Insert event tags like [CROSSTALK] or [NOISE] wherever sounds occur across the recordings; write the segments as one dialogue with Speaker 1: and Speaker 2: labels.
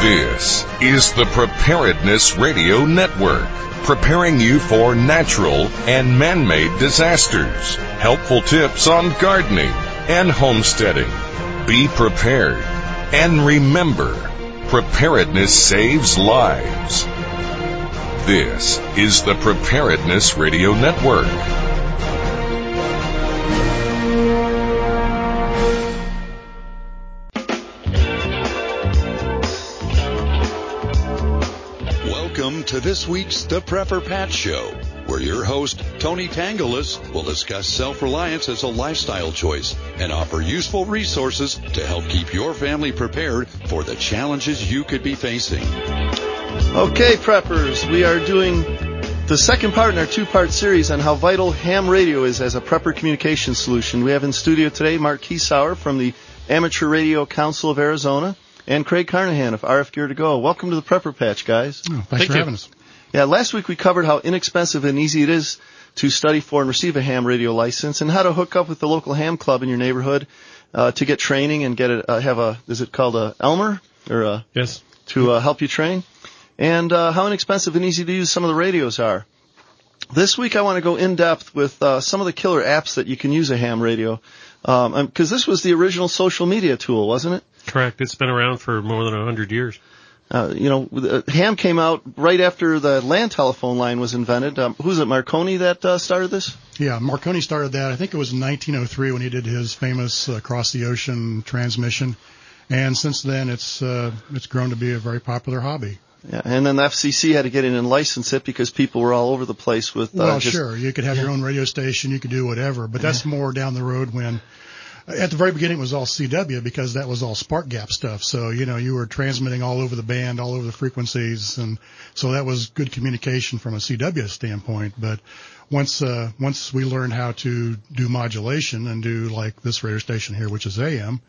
Speaker 1: This is the Preparedness Radio Network, preparing you for natural and man-made disasters. Helpful tips on gardening and homesteading. Be prepared. And remember, preparedness saves lives. This is the Preparedness Radio Network.
Speaker 2: To this week's The Prepper Patch Show, where your host, Tony Tangalis, will discuss self-reliance as a lifestyle choice and offer useful resources to help keep your family prepared for the challenges you could be facing.
Speaker 3: Okay, preppers, we are doing the second part in our two-part series on how vital ham radio is as a prepper communication solution. We have in studio today Mark Kiesauer from the Amateur Radio Council of Arizona and Craig Carnahan of RF Gear to Go. Welcome to the Prepper Patch, guys.
Speaker 4: Oh, thanks
Speaker 5: Thank
Speaker 4: for
Speaker 5: you.
Speaker 4: having us.
Speaker 3: Yeah, last week we covered how inexpensive and easy it is to study for and receive a ham radio license and how to hook up with the local ham club in your neighborhood uh, to get training and get a, uh, have a, is it called a Elmer? Or a,
Speaker 5: Yes.
Speaker 3: to uh, help you train, and uh, how inexpensive and easy to use some of the radios are. This week I want to go in depth with uh, some of the killer apps that you can use a ham radio, because um, this was the original social media tool, wasn't it?
Speaker 5: Correct. It's been around for more than a hundred years.
Speaker 3: Uh, you know, the- ham came out right after the land telephone line was invented. Um, who's it, Marconi, that uh, started this?
Speaker 4: Yeah, Marconi started that. I think it was in 1903 when he did his famous uh, across the ocean transmission, and since then it's uh, it's grown to be a very popular hobby.
Speaker 3: Yeah, and then the FCC had to get in and license it because people were all over the place with. Uh,
Speaker 4: Well,
Speaker 3: just,
Speaker 4: sure, you could have your own radio station, you could do whatever, but that's more down the road when. At the very beginning, it was all CW because that was all spark gap stuff. So you know you were transmitting all over the band, all over the frequencies, and so that was good communication from a CW standpoint. But once uh, once we learned how to do modulation and do like this radio station here, which is AM,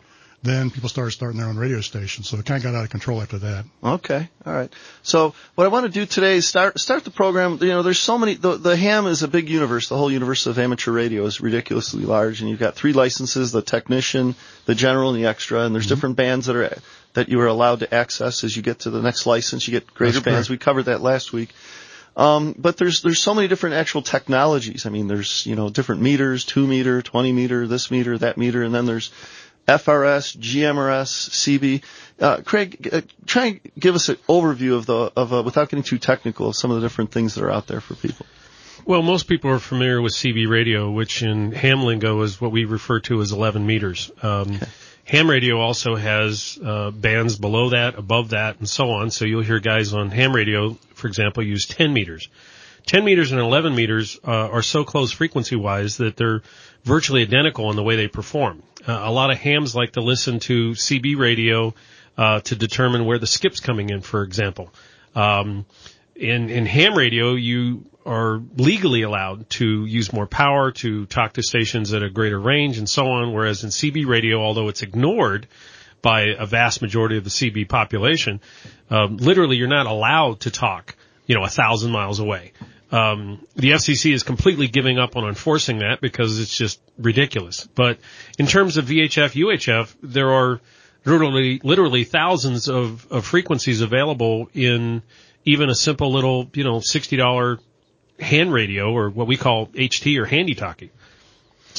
Speaker 4: then people started starting their own radio station. So it kind of got out of control after that.
Speaker 3: Okay, all right. So what I want to do today is start start the program. You know, there's so many. The, the ham is a big universe. The whole universe of amateur radio is ridiculously large, and you've got three licenses: the technician, the general, and the extra. And there's different bands that are that you are allowed to access as you get to the next license. You get greater
Speaker 4: That's
Speaker 3: bands.
Speaker 4: correct.
Speaker 3: We covered that last week. Um, but there's there's so many different actual technologies. I mean, there's you know different meters, two meter, twenty meter, this meter, that meter, and then there's FRS, GMRS, CB. Uh, Craig, uh, try and give us an overview of the of uh, without getting too technical of some of the different things that are out there for people.
Speaker 5: Well, most people are familiar with CB radio, which in ham lingo is what we refer to as 11 meters. Um, Ham radio also has uh, bands below that, above that, and so on. So you'll hear guys on ham radio, for example, use 10 meters. 10 meters and 11 meters uh, are so close frequency wise that they're virtually identical in the way they perform. Uh, a lot of hams like to listen to CB radio uh, to determine where the skip's coming in, for example. Um, in in ham radio, you are legally allowed to use more power to talk to stations at a greater range and so on. Whereas in CB radio, although it's ignored by a vast majority of the CB population, um, literally you're not allowed to talk, you know, a thousand miles away. Um, the FCC is completely giving up on enforcing that because it's just ridiculous. But in terms of VHF, UHF, there are literally, literally thousands of, of frequencies available in even a simple little, you know, $60 hand radio or what we call HT or handy talkie.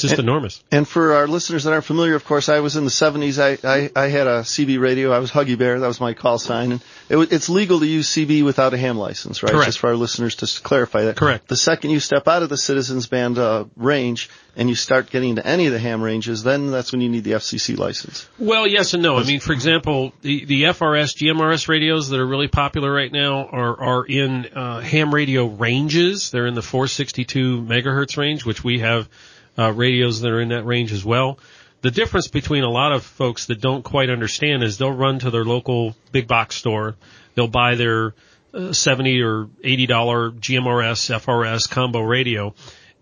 Speaker 5: It's just enormous.
Speaker 3: And for our listeners that aren't familiar, of course, I was in the 70s. I, I, I had a CB radio. I was Huggy Bear. That was my call sign. And it, it's legal to use CB without a ham license, right?
Speaker 5: Correct.
Speaker 3: Just for our listeners to clarify that.
Speaker 5: Correct.
Speaker 3: The second you step out of the citizens band uh, range and you start getting into any of the ham ranges, then that's when you need the FCC license.
Speaker 5: Well, yes and no. I mean, for example, the, the FRS, GMRS radios that are really popular right now are, are in, uh, ham radio ranges. They're in the 462 megahertz range, which we have, uh, radios that are in that range as well. The difference between a lot of folks that don't quite understand is they'll run to their local big box store. They'll buy their uh, 70 or 80 dollar GMRS, FRS combo radio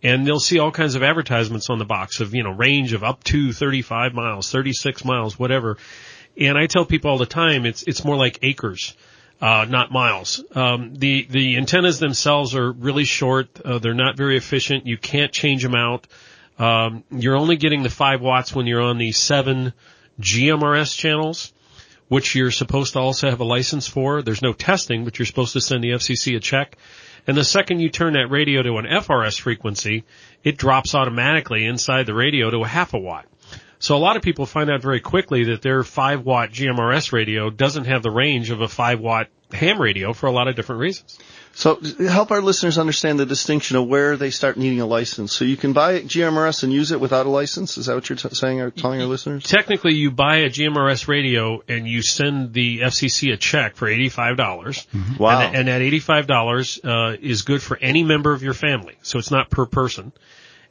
Speaker 5: and they'll see all kinds of advertisements on the box of, you know, range of up to 35 miles, 36 miles, whatever. And I tell people all the time, it's, it's more like acres, uh, not miles. Um, the, the antennas themselves are really short. Uh, they're not very efficient. You can't change them out. Um, you're only getting the five watts when you're on the seven GMRS channels. which you're supposed to also have a license for. There's no testing, but you're supposed to send the FCC a check. And the second you turn that radio to an FRS frequency, it drops automatically inside the radio to a half a watt. So a lot of people find out very quickly that their 5 watt GMRS radio doesn't have the range of a 5 watt ham radio for a lot of different reasons.
Speaker 3: So help our listeners understand the distinction of where they start needing a license. So you can buy a GMRS and use it without a license. Is that what you're t- saying or telling our listeners?
Speaker 5: Technically, you buy a GMRS radio and you send the FCC a check for eighty-five dollars.
Speaker 3: Mm-hmm. Wow!
Speaker 5: And, and that eighty-five dollars uh, is good for any member of your family, so it's not per person.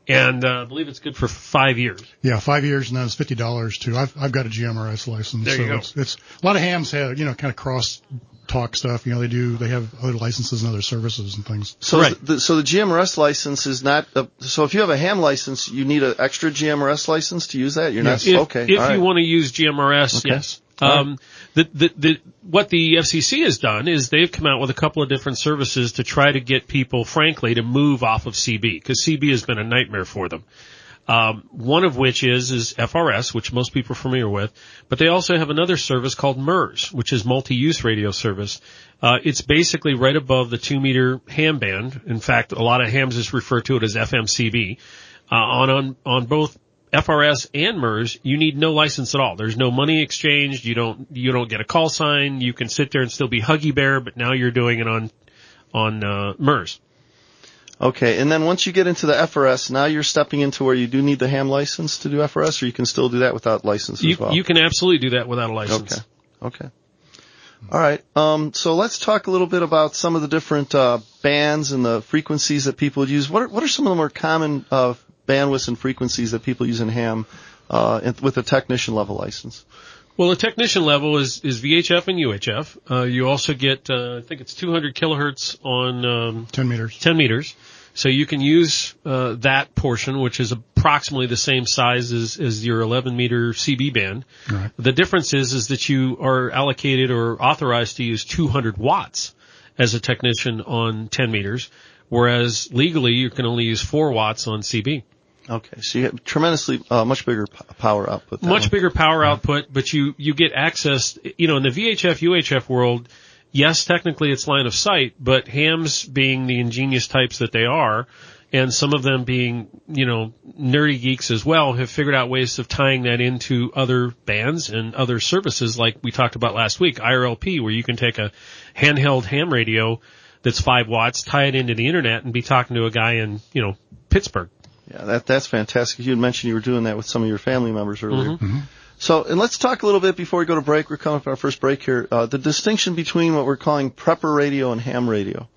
Speaker 5: And uh, I believe it's good for five years.
Speaker 4: Yeah, five years, and then it's fifty dollars too. I've I've got a GMRS license,
Speaker 5: there
Speaker 4: so
Speaker 5: you go.
Speaker 4: It's, it's a lot of hams have you know kind of cross talk stuff. You know, they do, they have other licenses and other services and things.
Speaker 3: So, right. the, so the GMRS license is not, a, so if you have a ham license, you need an extra GMRS license to use that? You're
Speaker 5: yes.
Speaker 3: not,
Speaker 5: if,
Speaker 3: okay.
Speaker 5: If you right. want to use GMRS,
Speaker 3: okay.
Speaker 5: yes. Um, the, the, the, what the FCC has done is they've come out with a couple of different services to try to get people, frankly, to move off of CB, because CB has been a nightmare for them. Um, one of which is is FRS, which most people are familiar with, but they also have another service called MURS, which is multi-use radio service. Uh, it's basically right above the two meter ham band. In fact, a lot of hams just refer to it as FMCB. Uh, on on on both FRS and MURS, you need no license at all. There's no money exchanged. You don't you don't get a call sign. You can sit there and still be Huggy Bear, but now you're doing it on on uh, MURS.
Speaker 3: Okay, and then once you get into the FRS, now you're stepping into where you do need the ham license to do FRS, or you can still do that without license
Speaker 5: you,
Speaker 3: as well.
Speaker 5: You can absolutely do that without a license.
Speaker 3: Okay. Okay. All right. Um, so let's talk a little bit about some of the different uh, bands and the frequencies that people use. What are, what are some of the more common uh, bandwidths and frequencies that people use in ham uh, with a technician level license?
Speaker 5: Well, the technician level is, is VHF and UHF. Uh, you also get, uh, I think it's 200 kilohertz on um,
Speaker 4: 10 meters.
Speaker 5: 10 meters. So you can use uh, that portion, which is approximately the same size as, as your 11 meter CB band.
Speaker 4: Right.
Speaker 5: The difference is is that you are allocated or authorized to use 200 watts as a technician on 10 meters, whereas legally you can only use 4 watts on CB.
Speaker 3: Okay, so you get tremendously uh, much bigger p- power output.
Speaker 5: Much
Speaker 3: one.
Speaker 5: bigger power output, but you you get access. You know, in the VHF UHF world, yes, technically it's line of sight, but hams being the ingenious types that they are, and some of them being you know nerdy geeks as well, have figured out ways of tying that into other bands and other services, like we talked about last week, IRLP, where you can take a handheld ham radio that's five watts, tie it into the internet, and be talking to a guy in you know Pittsburgh.
Speaker 3: Yeah, that that's fantastic. You had mentioned you were doing that with some of your family members earlier.
Speaker 5: Mm-hmm.
Speaker 3: So, and let's talk a little bit before we go to break. We're coming up on our first break here. Uh, the distinction between what we're calling prepper radio and ham radio.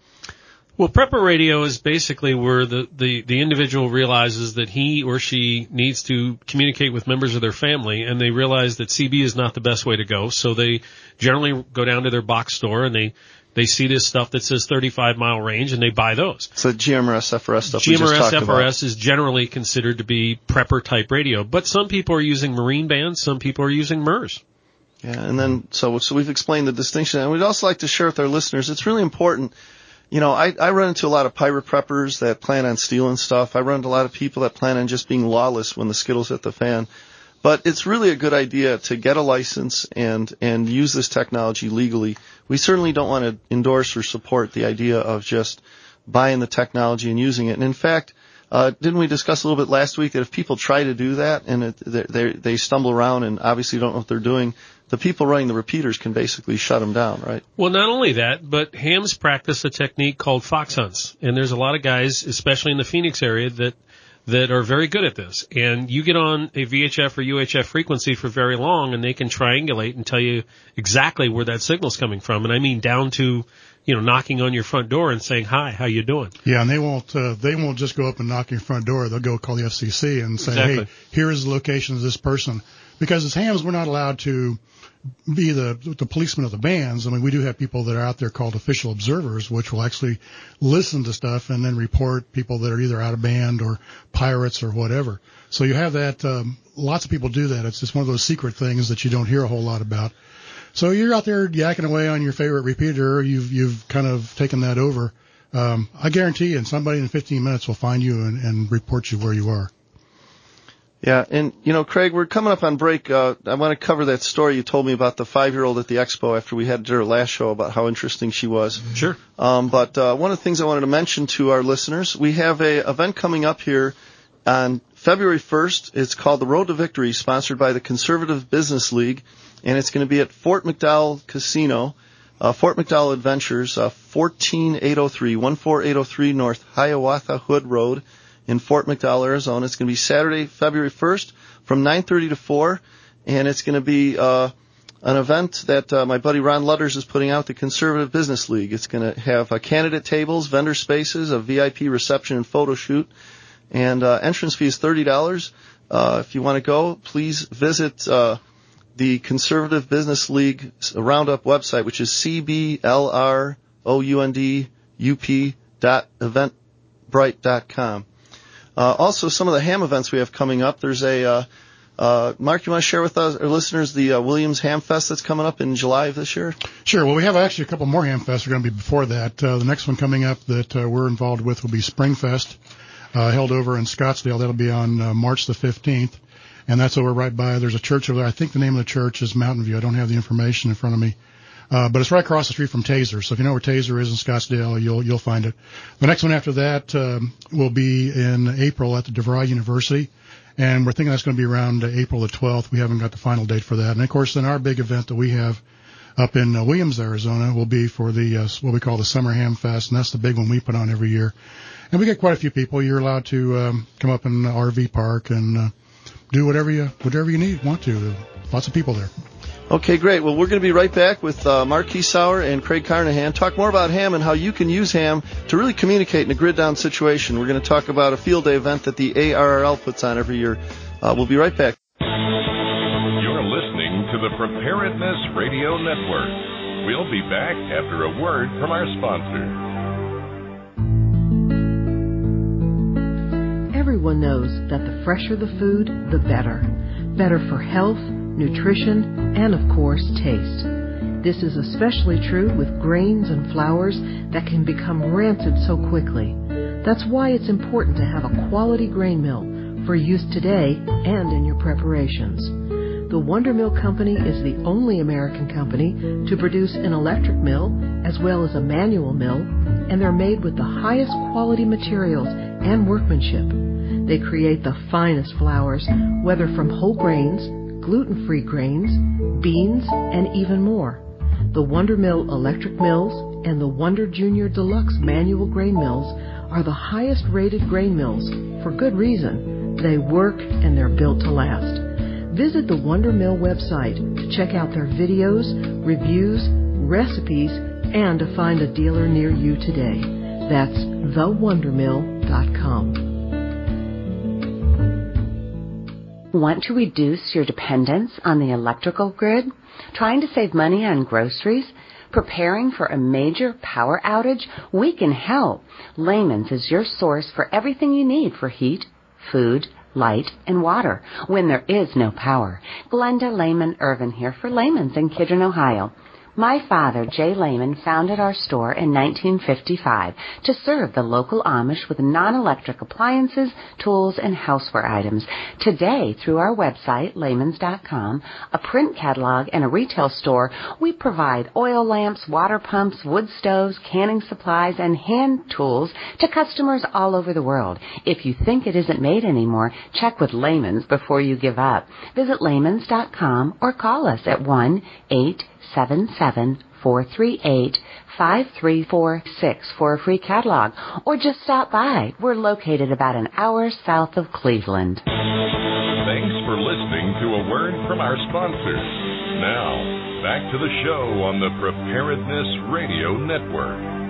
Speaker 5: Well, prepper radio is basically where the, the, the individual realizes that he or she needs to communicate with members of their family and they realize that CB is not the best way to go. So they generally go down to their box store and they they see this stuff that says 35 mile range and they buy those.
Speaker 3: So GMRS FRS stuff.
Speaker 5: GMRS FRS is generally considered to be prepper type radio, but some people are using marine bands, some people are using MURS.
Speaker 3: Yeah, and then so so we've explained the distinction, and we'd also like to share with our listeners. It's really important. You know, I, I run into a lot of pirate preppers that plan on stealing stuff. I run into a lot of people that plan on just being lawless when the skittles hit the fan. But it's really a good idea to get a license and, and use this technology legally. We certainly don't want to endorse or support the idea of just buying the technology and using it. And in fact, uh, didn't we discuss a little bit last week that if people try to do that and it, they, they stumble around and obviously don't know what they're doing, the people running the repeaters can basically shut them down, right?
Speaker 5: Well, not only that, but hams practice a technique called fox hunts. And there's a lot of guys, especially in the Phoenix area, that that are very good at this. And you get on a VHF or UHF frequency for very long and they can triangulate and tell you exactly where that signal's coming from. And I mean down to, you know, knocking on your front door and saying, hi, how you doing?
Speaker 4: Yeah, and they won't, uh, they won't just go up and knock your front door. They'll go call the FCC and say,
Speaker 5: exactly.
Speaker 4: hey, here is the location of this person. Because as hams, we're not allowed to be the the policeman of the bands. I mean, we do have people that are out there called official observers, which will actually listen to stuff and then report people that are either out of band or pirates or whatever. So you have that. Um, lots of people do that. It's just one of those secret things that you don't hear a whole lot about. So you're out there yakking away on your favorite repeater. You've you've kind of taken that over. Um, I guarantee you, and somebody in 15 minutes will find you and, and report you where you are.
Speaker 3: Yeah, and you know, Craig, we're coming up on break. Uh, I want to cover that story you told me about the five-year-old at the expo after we had her last show about how interesting she was.
Speaker 5: Sure.
Speaker 3: Um, but uh, one of the things I wanted to mention to our listeners, we have a event coming up here on February 1st. It's called the Road to Victory, sponsored by the Conservative Business League, and it's going to be at Fort McDowell Casino, uh, Fort McDowell Adventures, uh, 14803, 14803 North Hiawatha Hood Road in Fort McDowell, Arizona. It's going to be Saturday, February 1st from 9:30 to 4, and it's going to be uh, an event that uh, my buddy Ron Lutters is putting out, the Conservative Business League. It's going to have uh, candidate tables, vendor spaces, a VIP reception and photo shoot, and uh, entrance fee is thirty dollars. Uh, if you want to go, please visit uh, the Conservative Business League Roundup website, which is cblourundup.eventbrite.com. Uh, also, some of the ham events we have coming up. There's a uh, uh, Mark, you want to share with us, our listeners the uh, Williams Ham Fest that's coming up in July of this year?
Speaker 4: Sure. Well, we have actually a couple more Ham Fests are going to be before that. Uh, the next one coming up that uh, we're involved with will be Spring Fest, uh, held over in Scottsdale. That'll be on uh, March the 15th. And that's over right by, there's a church over there. I think the name of the church is Mountain View. I don't have the information in front of me. Uh, but it's right across the street from Taser. So if you know where Taser is in Scottsdale, you'll you'll find it. The next one after that um, will be in April at the DeVry University, and we're thinking that's going to be around April the 12th. We haven't got the final date for that. And of course, then our big event that we have up in uh, Williams, Arizona, will be for the uh, what we call the Summer Ham Fest, and that's the big one we put on every year. And we get quite a few people. You're allowed to um, come up in the RV park and uh, do whatever you whatever you need want to. Lots of people there.
Speaker 3: Okay, great. Well, we're going to be right back with uh, Mark Kiesauer and Craig Carnahan. Talk more about ham and how you can use ham to really communicate in a grid down situation. We're going to talk about a field day event that the ARRL puts on every year. Uh, we'll be right back.
Speaker 1: You're listening to the Preparedness Radio Network. We'll be back after a word from our sponsor.
Speaker 6: Everyone knows that the fresher the food, the better. Better for health, nutrition, and of course, taste. This is especially true with grains and flours that can become rancid so quickly. That's why it's important to have a quality grain mill for use today and in your preparations. The Wonder Mill Company is the only American company to produce an electric mill as well as a manual mill, and they're made with the highest quality materials and workmanship. They create the finest flours, whether from whole grains, gluten free grains, beans, and even more. The Wonder Mill electric mills and the Wonder Junior Deluxe manual grain mills are the highest rated grain mills for good reason. They work and they're built to last. Visit the Wonder Mill website to check out their videos, reviews, recipes, and to find a dealer near you today. That's thewondermill.com.
Speaker 7: Want to reduce your dependence on the electrical grid? Trying to save money on groceries? Preparing for a major power outage? We can help. Lehman's is your source for everything you need for heat, food, light, and water when there is no power. Glenda Lehman Irvin here for Lehman's in Kidron, Ohio. My father, Jay Lehman, founded our store in 1955 to serve the local Amish with non-electric appliances, tools, and houseware items. Today, through our website, Lehmans.com, a print catalog, and a retail store, we provide oil lamps, water pumps, wood stoves, canning supplies, and hand tools to customers all over the world. If you think it isn't made anymore, check with Lehmans before you give up. Visit Lehmans.com or call us at 1 8 877 438 5346 for a free catalog or just stop by. We're located about an hour south of Cleveland.
Speaker 1: Thanks for listening to a word from our sponsors. Now, back to the show on the Preparedness Radio Network.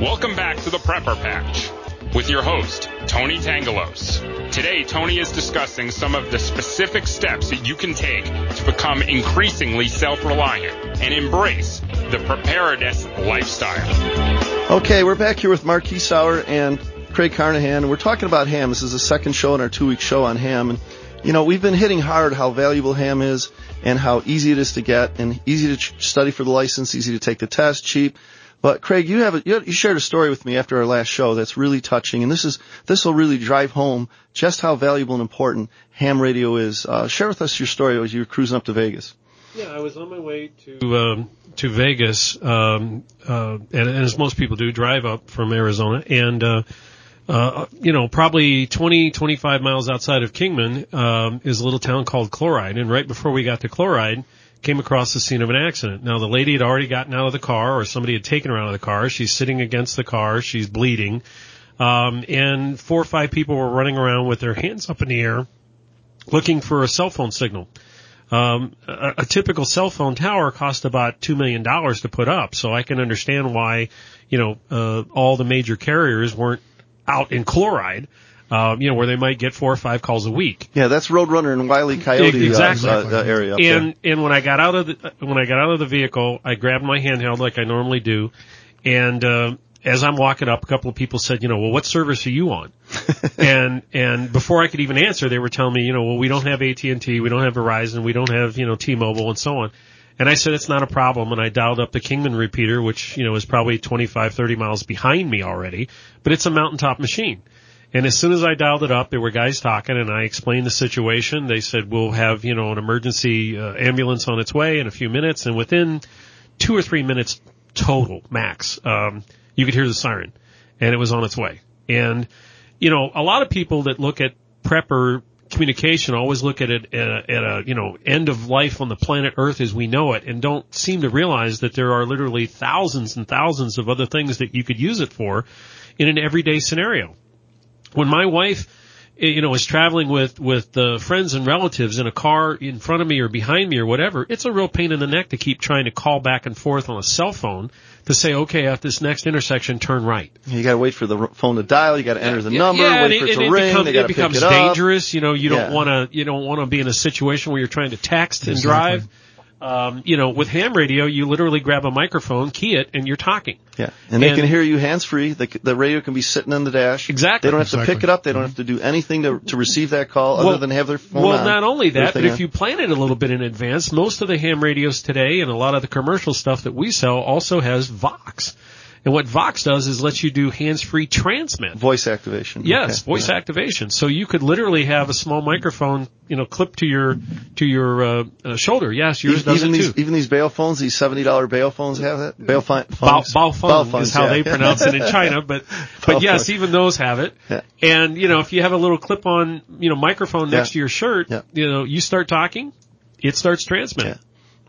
Speaker 8: Welcome back to the Prepper Patch with your host, Tony Tangalos. Today, Tony is discussing some of the specific steps that you can take to become increasingly self-reliant and embrace the preparedness lifestyle.
Speaker 3: Okay, we're back here with Mark Kiesauer and Craig Carnahan. And we're talking about ham. This is the second show in our two-week show on ham. And, you know, we've been hitting hard how valuable ham is and how easy it is to get and easy to study for the license, easy to take the test, cheap. But Craig, you have a, you shared a story with me after our last show that's really touching, and this is this will really drive home just how valuable and important ham radio is. Uh, share with us your story as you were cruising up to Vegas.
Speaker 5: Yeah, I was on my way to um, to Vegas, um, uh, and, and as most people do, drive up from Arizona, and uh, uh, you know, probably 20, 25 miles outside of Kingman um, is a little town called Chloride, and right before we got to Chloride, came across the scene of an accident. Now the lady had already gotten out of the car, or somebody had taken her out of the car. She's sitting against the car. She's bleeding, um, and four or five people were running around with their hands up in the air, looking for a cell phone signal. Um, a, a typical cell phone tower cost about two million dollars to put up, so I can understand why, you know, uh, all the major carriers weren't out in chloride. Um, you know, where they might get four or five calls a week.
Speaker 3: Yeah, that's Roadrunner and Wiley Coyote
Speaker 5: exactly.
Speaker 3: uh, uh, area.
Speaker 5: And there. and when I got out of the when I got out of the vehicle, I grabbed my handheld like I normally do, and uh, as I'm walking up, a couple of people said, you know, well, what service are you on? [LAUGHS] and and before I could even answer, they were telling me, you know, well, we don't have AT and T, we don't have Verizon, we don't have you know T-Mobile, and so on. And I said, it's not a problem. And I dialed up the Kingman repeater, which, you know, is probably 25, 30 miles behind me already, but it's a mountaintop machine. And as soon as I dialed it up, there were guys talking and I explained the situation. They said, we'll have, you know, an emergency uh, ambulance on its way in a few minutes. And within two or three minutes total, max, um, you could hear the siren and it was on its way. And, you know, a lot of people that look at prepper communication always look at it at a, at a, you know end of life on the planet Earth as we know it, and don't seem to realize that there are literally thousands and thousands of other things that you could use it for in an everyday scenario. When my wife you know, is traveling with, with, uh, friends and relatives in a car in front of me or behind me or whatever, it's a real pain in the neck to keep trying to call back and forth on a cell phone to say, okay, at this next intersection, turn right.
Speaker 3: You gotta wait for the phone to dial, you gotta enter the number,
Speaker 5: yeah,
Speaker 3: wait for it,
Speaker 5: it
Speaker 3: to
Speaker 5: it
Speaker 3: ring,
Speaker 5: becomes,
Speaker 3: they
Speaker 5: it becomes
Speaker 3: it
Speaker 5: dangerous. You know, you don't
Speaker 3: Yeah.
Speaker 5: wanna, you don't wanna be in a situation where you're trying to text and drive. Um, you know, with ham radio, you literally grab a microphone, key it, and you're talking.
Speaker 3: Yeah. And they can hear you hands free, the, the radio can be sitting on the dash.
Speaker 5: Exactly.
Speaker 3: They don't have to pick it up, they don't have to do anything to, to receive that call other than have their phone
Speaker 5: Well,
Speaker 3: on.
Speaker 5: not only that, but
Speaker 3: Everything
Speaker 5: if you plan it a little bit in advance, most of the ham radios today and a lot of the commercial stuff that we sell also has Vox. And what Vox does is lets you do hands-free transmit.
Speaker 3: Voice activation.
Speaker 5: Yes,
Speaker 3: Okay.
Speaker 5: voice
Speaker 3: Yeah.
Speaker 5: activation. So you could literally have a small microphone, you know, clipped to your to your uh, uh, shoulder. Yes, yours
Speaker 3: Even,
Speaker 5: does
Speaker 3: even
Speaker 5: it
Speaker 3: these,
Speaker 5: too.
Speaker 3: even these bail phones, these seventy dollar bail phones have that. Bail fi- phones.
Speaker 5: bao
Speaker 3: Bao
Speaker 5: phone is how
Speaker 3: yeah.
Speaker 5: they pronounce it in [LAUGHS] China, but but yes, even those have it.
Speaker 3: Yeah.
Speaker 5: And you know, if you have a little clip-on, you know, microphone next to your shirt, you know, you start talking, it starts transmitting.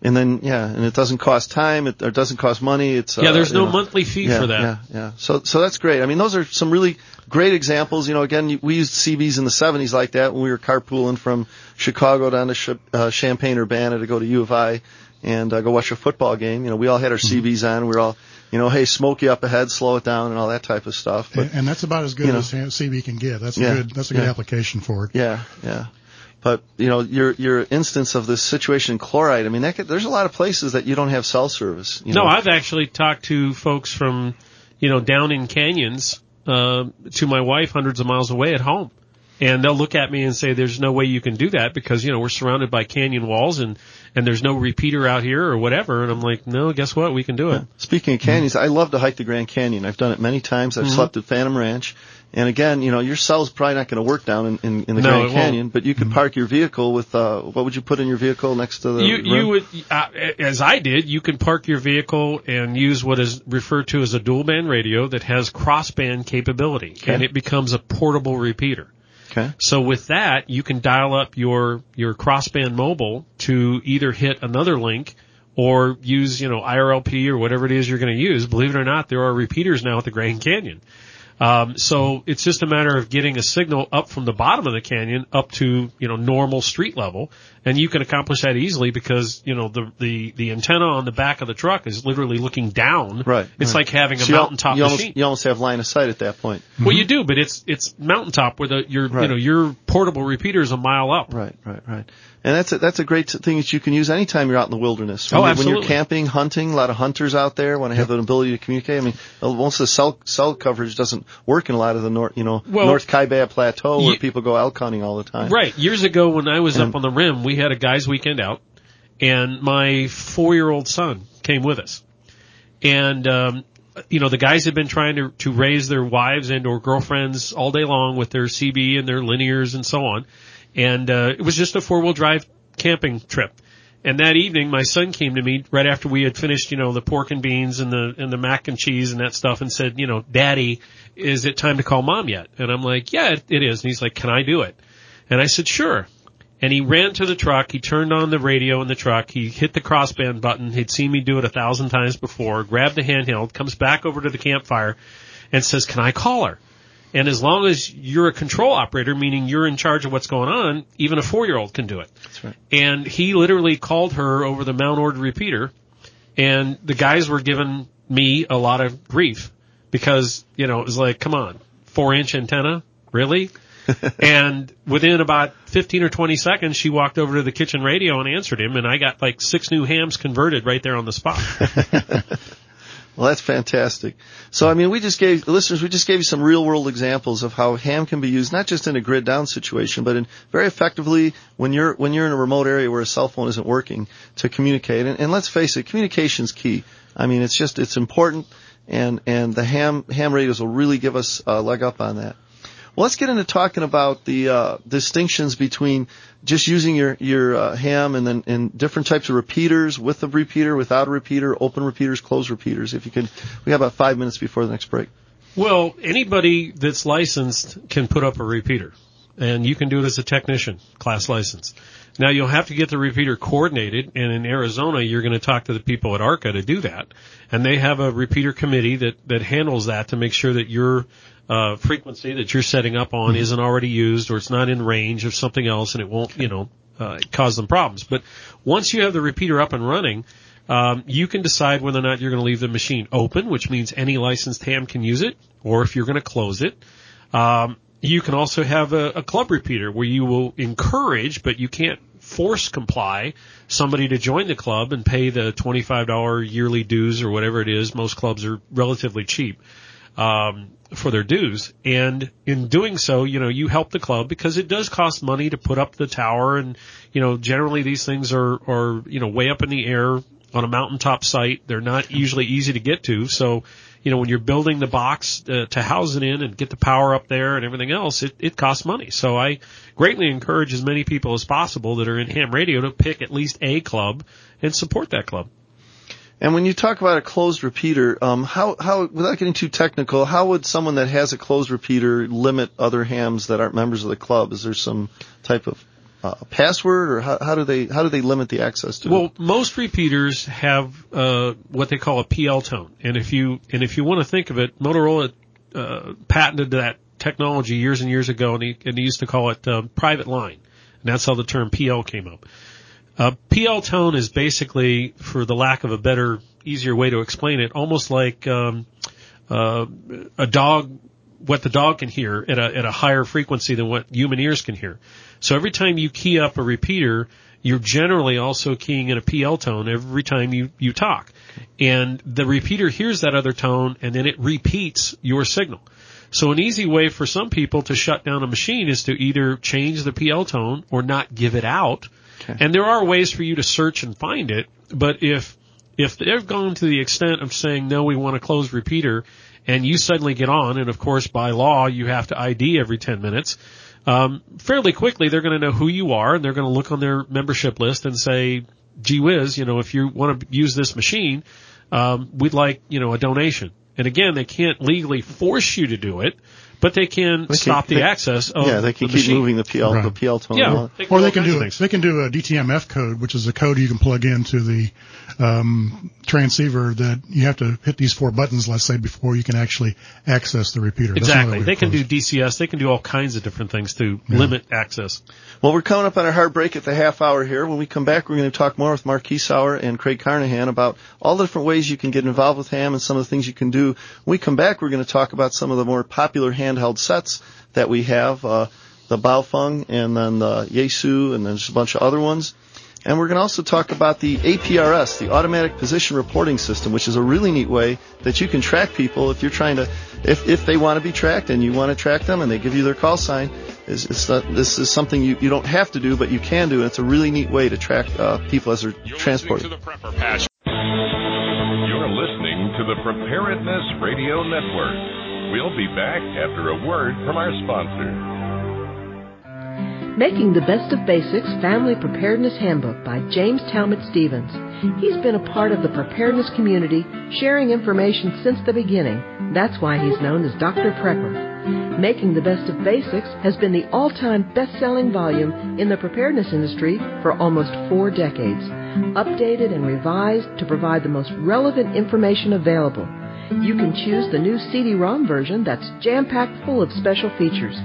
Speaker 3: Yeah. And then yeah, and it doesn't cost time. It, or it doesn't cost money. It's
Speaker 5: Yeah,
Speaker 3: uh,
Speaker 5: there's no
Speaker 3: know,
Speaker 5: monthly fee
Speaker 3: yeah,
Speaker 5: for that.
Speaker 3: Yeah, yeah. So so that's great. I mean, those are some really great examples. You know, again, we used CBs in the 70s like that when we were carpooling from Chicago down to Ch- uh, Champaign Urbana to go to U of I and uh, go watch a football game. You know, we all had our
Speaker 4: Mm-hmm.
Speaker 3: CBs on. We were all, you know, hey, smoky up ahead, slow it down, and all that type of stuff. But
Speaker 4: And, and that's about as good
Speaker 3: you know.
Speaker 4: as CB can get. That's
Speaker 3: Yeah,
Speaker 4: a good. That's a good
Speaker 3: yeah.
Speaker 4: application for it.
Speaker 3: Yeah, yeah. But you know, your your instance of this situation in chloride. I mean, that could, there's a lot of places that you don't have cell service. You
Speaker 5: No,
Speaker 3: know?
Speaker 5: I've actually talked to folks from, you know, down in canyons, uh, to my wife hundreds of miles away at home. And they'll look at me and say, there's no way you can do that because, you know, we're surrounded by canyon walls and, and there's no repeater out here or whatever. And I'm like, no, guess what? We can do it.
Speaker 3: Speaking of canyons, I love to hike the Grand Canyon. I've done it many times. I've
Speaker 5: Mhm.
Speaker 3: slept at Phantom Ranch. And again, you know, your cell's probably not going to work down in, in, in the
Speaker 5: No,
Speaker 3: Grand
Speaker 5: it won't.
Speaker 3: Canyon, but you could park your vehicle with, uh, what would you put in your vehicle next to the
Speaker 5: You,
Speaker 3: room?
Speaker 5: you would, uh, as I did, you can park your vehicle and use what is referred to as a dual band radio that has crossband capability
Speaker 3: Okay.
Speaker 5: and it becomes a portable repeater.
Speaker 3: Okay.
Speaker 5: So with that, you can dial up your, your crossband mobile to either hit another link or use, you know, IRLP or whatever it is you're going to use. Believe it or not, there are repeaters now at the Grand Canyon. Um, so it's just a matter of getting a signal up from the bottom of the canyon up to, you know, normal street level. And you can accomplish that easily because, you know, the, the, the antenna on the back of the truck is literally looking down.
Speaker 3: Right.
Speaker 5: It's
Speaker 3: right.
Speaker 5: like having a
Speaker 3: So you
Speaker 5: mountaintop
Speaker 3: you
Speaker 5: machine.
Speaker 3: You almost have line of sight at that point.
Speaker 5: Well, you do, but it's it's mountaintop where the your you know your portable repeater is a mile up.
Speaker 3: Right, right, right. And that's a, that's a great thing that you can use anytime you're out in the wilderness. When,
Speaker 5: Oh,
Speaker 3: you- when you're camping, hunting, a lot of hunters out there want to have the ability to communicate. I mean, uh, most of the cell cell coverage doesn't work in a lot of the north, you know,
Speaker 5: Well,
Speaker 3: North Kaibab Plateau where
Speaker 5: you-
Speaker 3: people go elk hunting all the time.
Speaker 5: Right. Years ago, when I was
Speaker 3: And-
Speaker 5: up on the rim, we had a guys' weekend out, and my four-year-old son came with us. And um, you know, the guys had been trying to, to raise their wives and or girlfriends all day long with their CB and their linears and so on. And, uh, it was just a four wheel drive camping trip. And that evening, my son came to me right after we had finished, you know, the pork and beans and the and the mac and cheese and that stuff, and said, you know, Daddy, is it time to call mom yet? And I'm like, Yeah, it is. And he's like, Can I do it? And I said, Sure. And he ran to the truck. He turned on the radio in the truck. He hit the crossband button. He'd seen me do it a thousand times before. Grabbed the handheld, comes back over to the campfire, and says, "Can I call her?" And as long as you're a control operator, meaning you're in charge of what's going on, even a four-year-old can do it.
Speaker 3: That's right.
Speaker 5: And he literally called her over the Mount Ord repeater, and the guys were giving me a lot of grief because you know it was like, come on, four-inch antenna, really? [LAUGHS] and within about 15 or 20 seconds, she walked over to the kitchen radio and answered him, and I got like six new hams converted right there on the spot. [LAUGHS] [LAUGHS]
Speaker 3: Well, that's fantastic. So, I mean, we just gave listeners, we just gave you some real world examples of how ham can be used, not just in a grid down situation, but in very effectively when you're, when you're in a remote area where a cell phone isn't working to communicate. And, and let's face it, communication's key. I mean, it's just, it's important and, and the ham, ham radios will really give us a leg up on that. Well, let's get into talking about the uh, distinctions between just using your your uh, ham and then and different types of repeaters with a repeater, without a repeater, open repeaters, closed repeaters. If you could, we have about five minutes before the next break.
Speaker 5: Well, anybody that's licensed can put up a repeater, and you can do it as a technician, class license. Now you'll have to get the repeater coordinated, and in Arizona, you're going to talk to the people at ARCA to do that, and they have a repeater committee that that handles that to make sure that your uh, frequency that you're setting up on isn't already used or it's not in range of something else, and it won't, you know, uh, cause them problems. But once you have the repeater up and running, um, you can decide whether or not you're going to leave the machine open, which means any licensed ham can use it, or if you're going to close it. Um, you can also have a, a club repeater where you will encourage, but you can't force comply somebody to join the club and pay the $25 yearly dues or whatever it is. Most clubs are relatively cheap. Um, for their dues. And in doing so, you know, you help the club because it does cost money to put up the tower and, you know, generally these things are, are, you know, way up in the air on a mountaintop site. They're not usually easy to get to. So, you know, when you're building the box uh, to house it in and get the power up there and everything else, it, it costs money. So I greatly encourage as many people as possible that are in ham radio to pick at least a club and support that club.
Speaker 3: And when you talk about a closed repeater, um, how, how, without getting too technical, how would someone that has a closed repeater limit other hams that aren't members of the club? Is there some type of uh, password, or how, how do they how do they limit the access to it?
Speaker 5: Well,
Speaker 3: it?
Speaker 5: most repeaters have uh, what they call a PL tone, and if you and if you want to think of it, Motorola uh, patented that technology years and years ago, and he, and he used to call it uh, private line, and that's how the term PL came up. Uh, PL tone is basically, for the lack of a better, easier way to explain it, almost like um, uh, a dog, what the dog can hear at a, at a higher frequency than what human ears can hear. So every time you key up a repeater, you're generally also keying in a PL tone every time you, you talk. And the repeater hears that other tone and then it repeats your signal. So an easy way for some people to shut down a machine is to either change the PL tone or not give it out.
Speaker 3: Okay.
Speaker 5: And there are ways for you to search and find it, but if if they've gone to the extent of saying no, we want a closed repeater, and you suddenly get on, and of course by law you have to ID every 10 minutes, um, fairly quickly they're going to know who you are, and they're going to look on their membership list and say, gee whiz, you know, if you want to use this machine, um, we'd like, you know, a donation. And again, they can't legally force you to do it, but they can
Speaker 3: They can-
Speaker 5: stop the
Speaker 3: they-
Speaker 5: access of
Speaker 3: yeah, they can
Speaker 5: the
Speaker 3: keep
Speaker 5: machine.
Speaker 3: moving the PL
Speaker 4: Right.
Speaker 3: the PL tone.
Speaker 5: Yeah.
Speaker 3: along.
Speaker 4: Or they can do
Speaker 5: things.
Speaker 4: They can do a DTMF code, which is a code you can plug into the um, transceiver that you have to hit these four buttons, let's say, before you can actually access the repeater.
Speaker 5: Exactly. They can do. DCS. They can do all kinds of different things to limit access.
Speaker 3: Well, we're coming up on our hard break at the half hour here. When we come back, we're going to talk more with Mark Kiesauer and Craig Carnahan about all the different ways you can get involved with ham and some of the things you can do. When we come back, we're going to talk about some of the more popular handheld sets that we have, uh, the Baofeng and then the Yaesu and then there's a bunch of other ones. And we're going to also talk about the APRS, the Automatic Position Reporting System, which is a really neat way that you can track people if you're trying to, if, if they want to be tracked and you want to track them and they give you their call sign. It's, it's not, this is something you, you don't have to do, but you can do, and it's a really neat way to track uh, people as they're
Speaker 8: You're
Speaker 3: transported.
Speaker 8: listening to the Prepper Patch.
Speaker 1: You're listening to the Preparedness Radio Network. We'll be back after a word from our sponsor.
Speaker 6: Making the Best of Basics Family Preparedness Handbook by James Talmage Stevens. He's been a part of the preparedness community, sharing information since the beginning. That's why he's known as Dr. Prepper. Making the Best of Basics has been the all-time best-selling volume in the preparedness industry for almost four decades updated and revised to provide the most relevant information available. You can choose the new CD-ROM version that's jam-packed full of special features.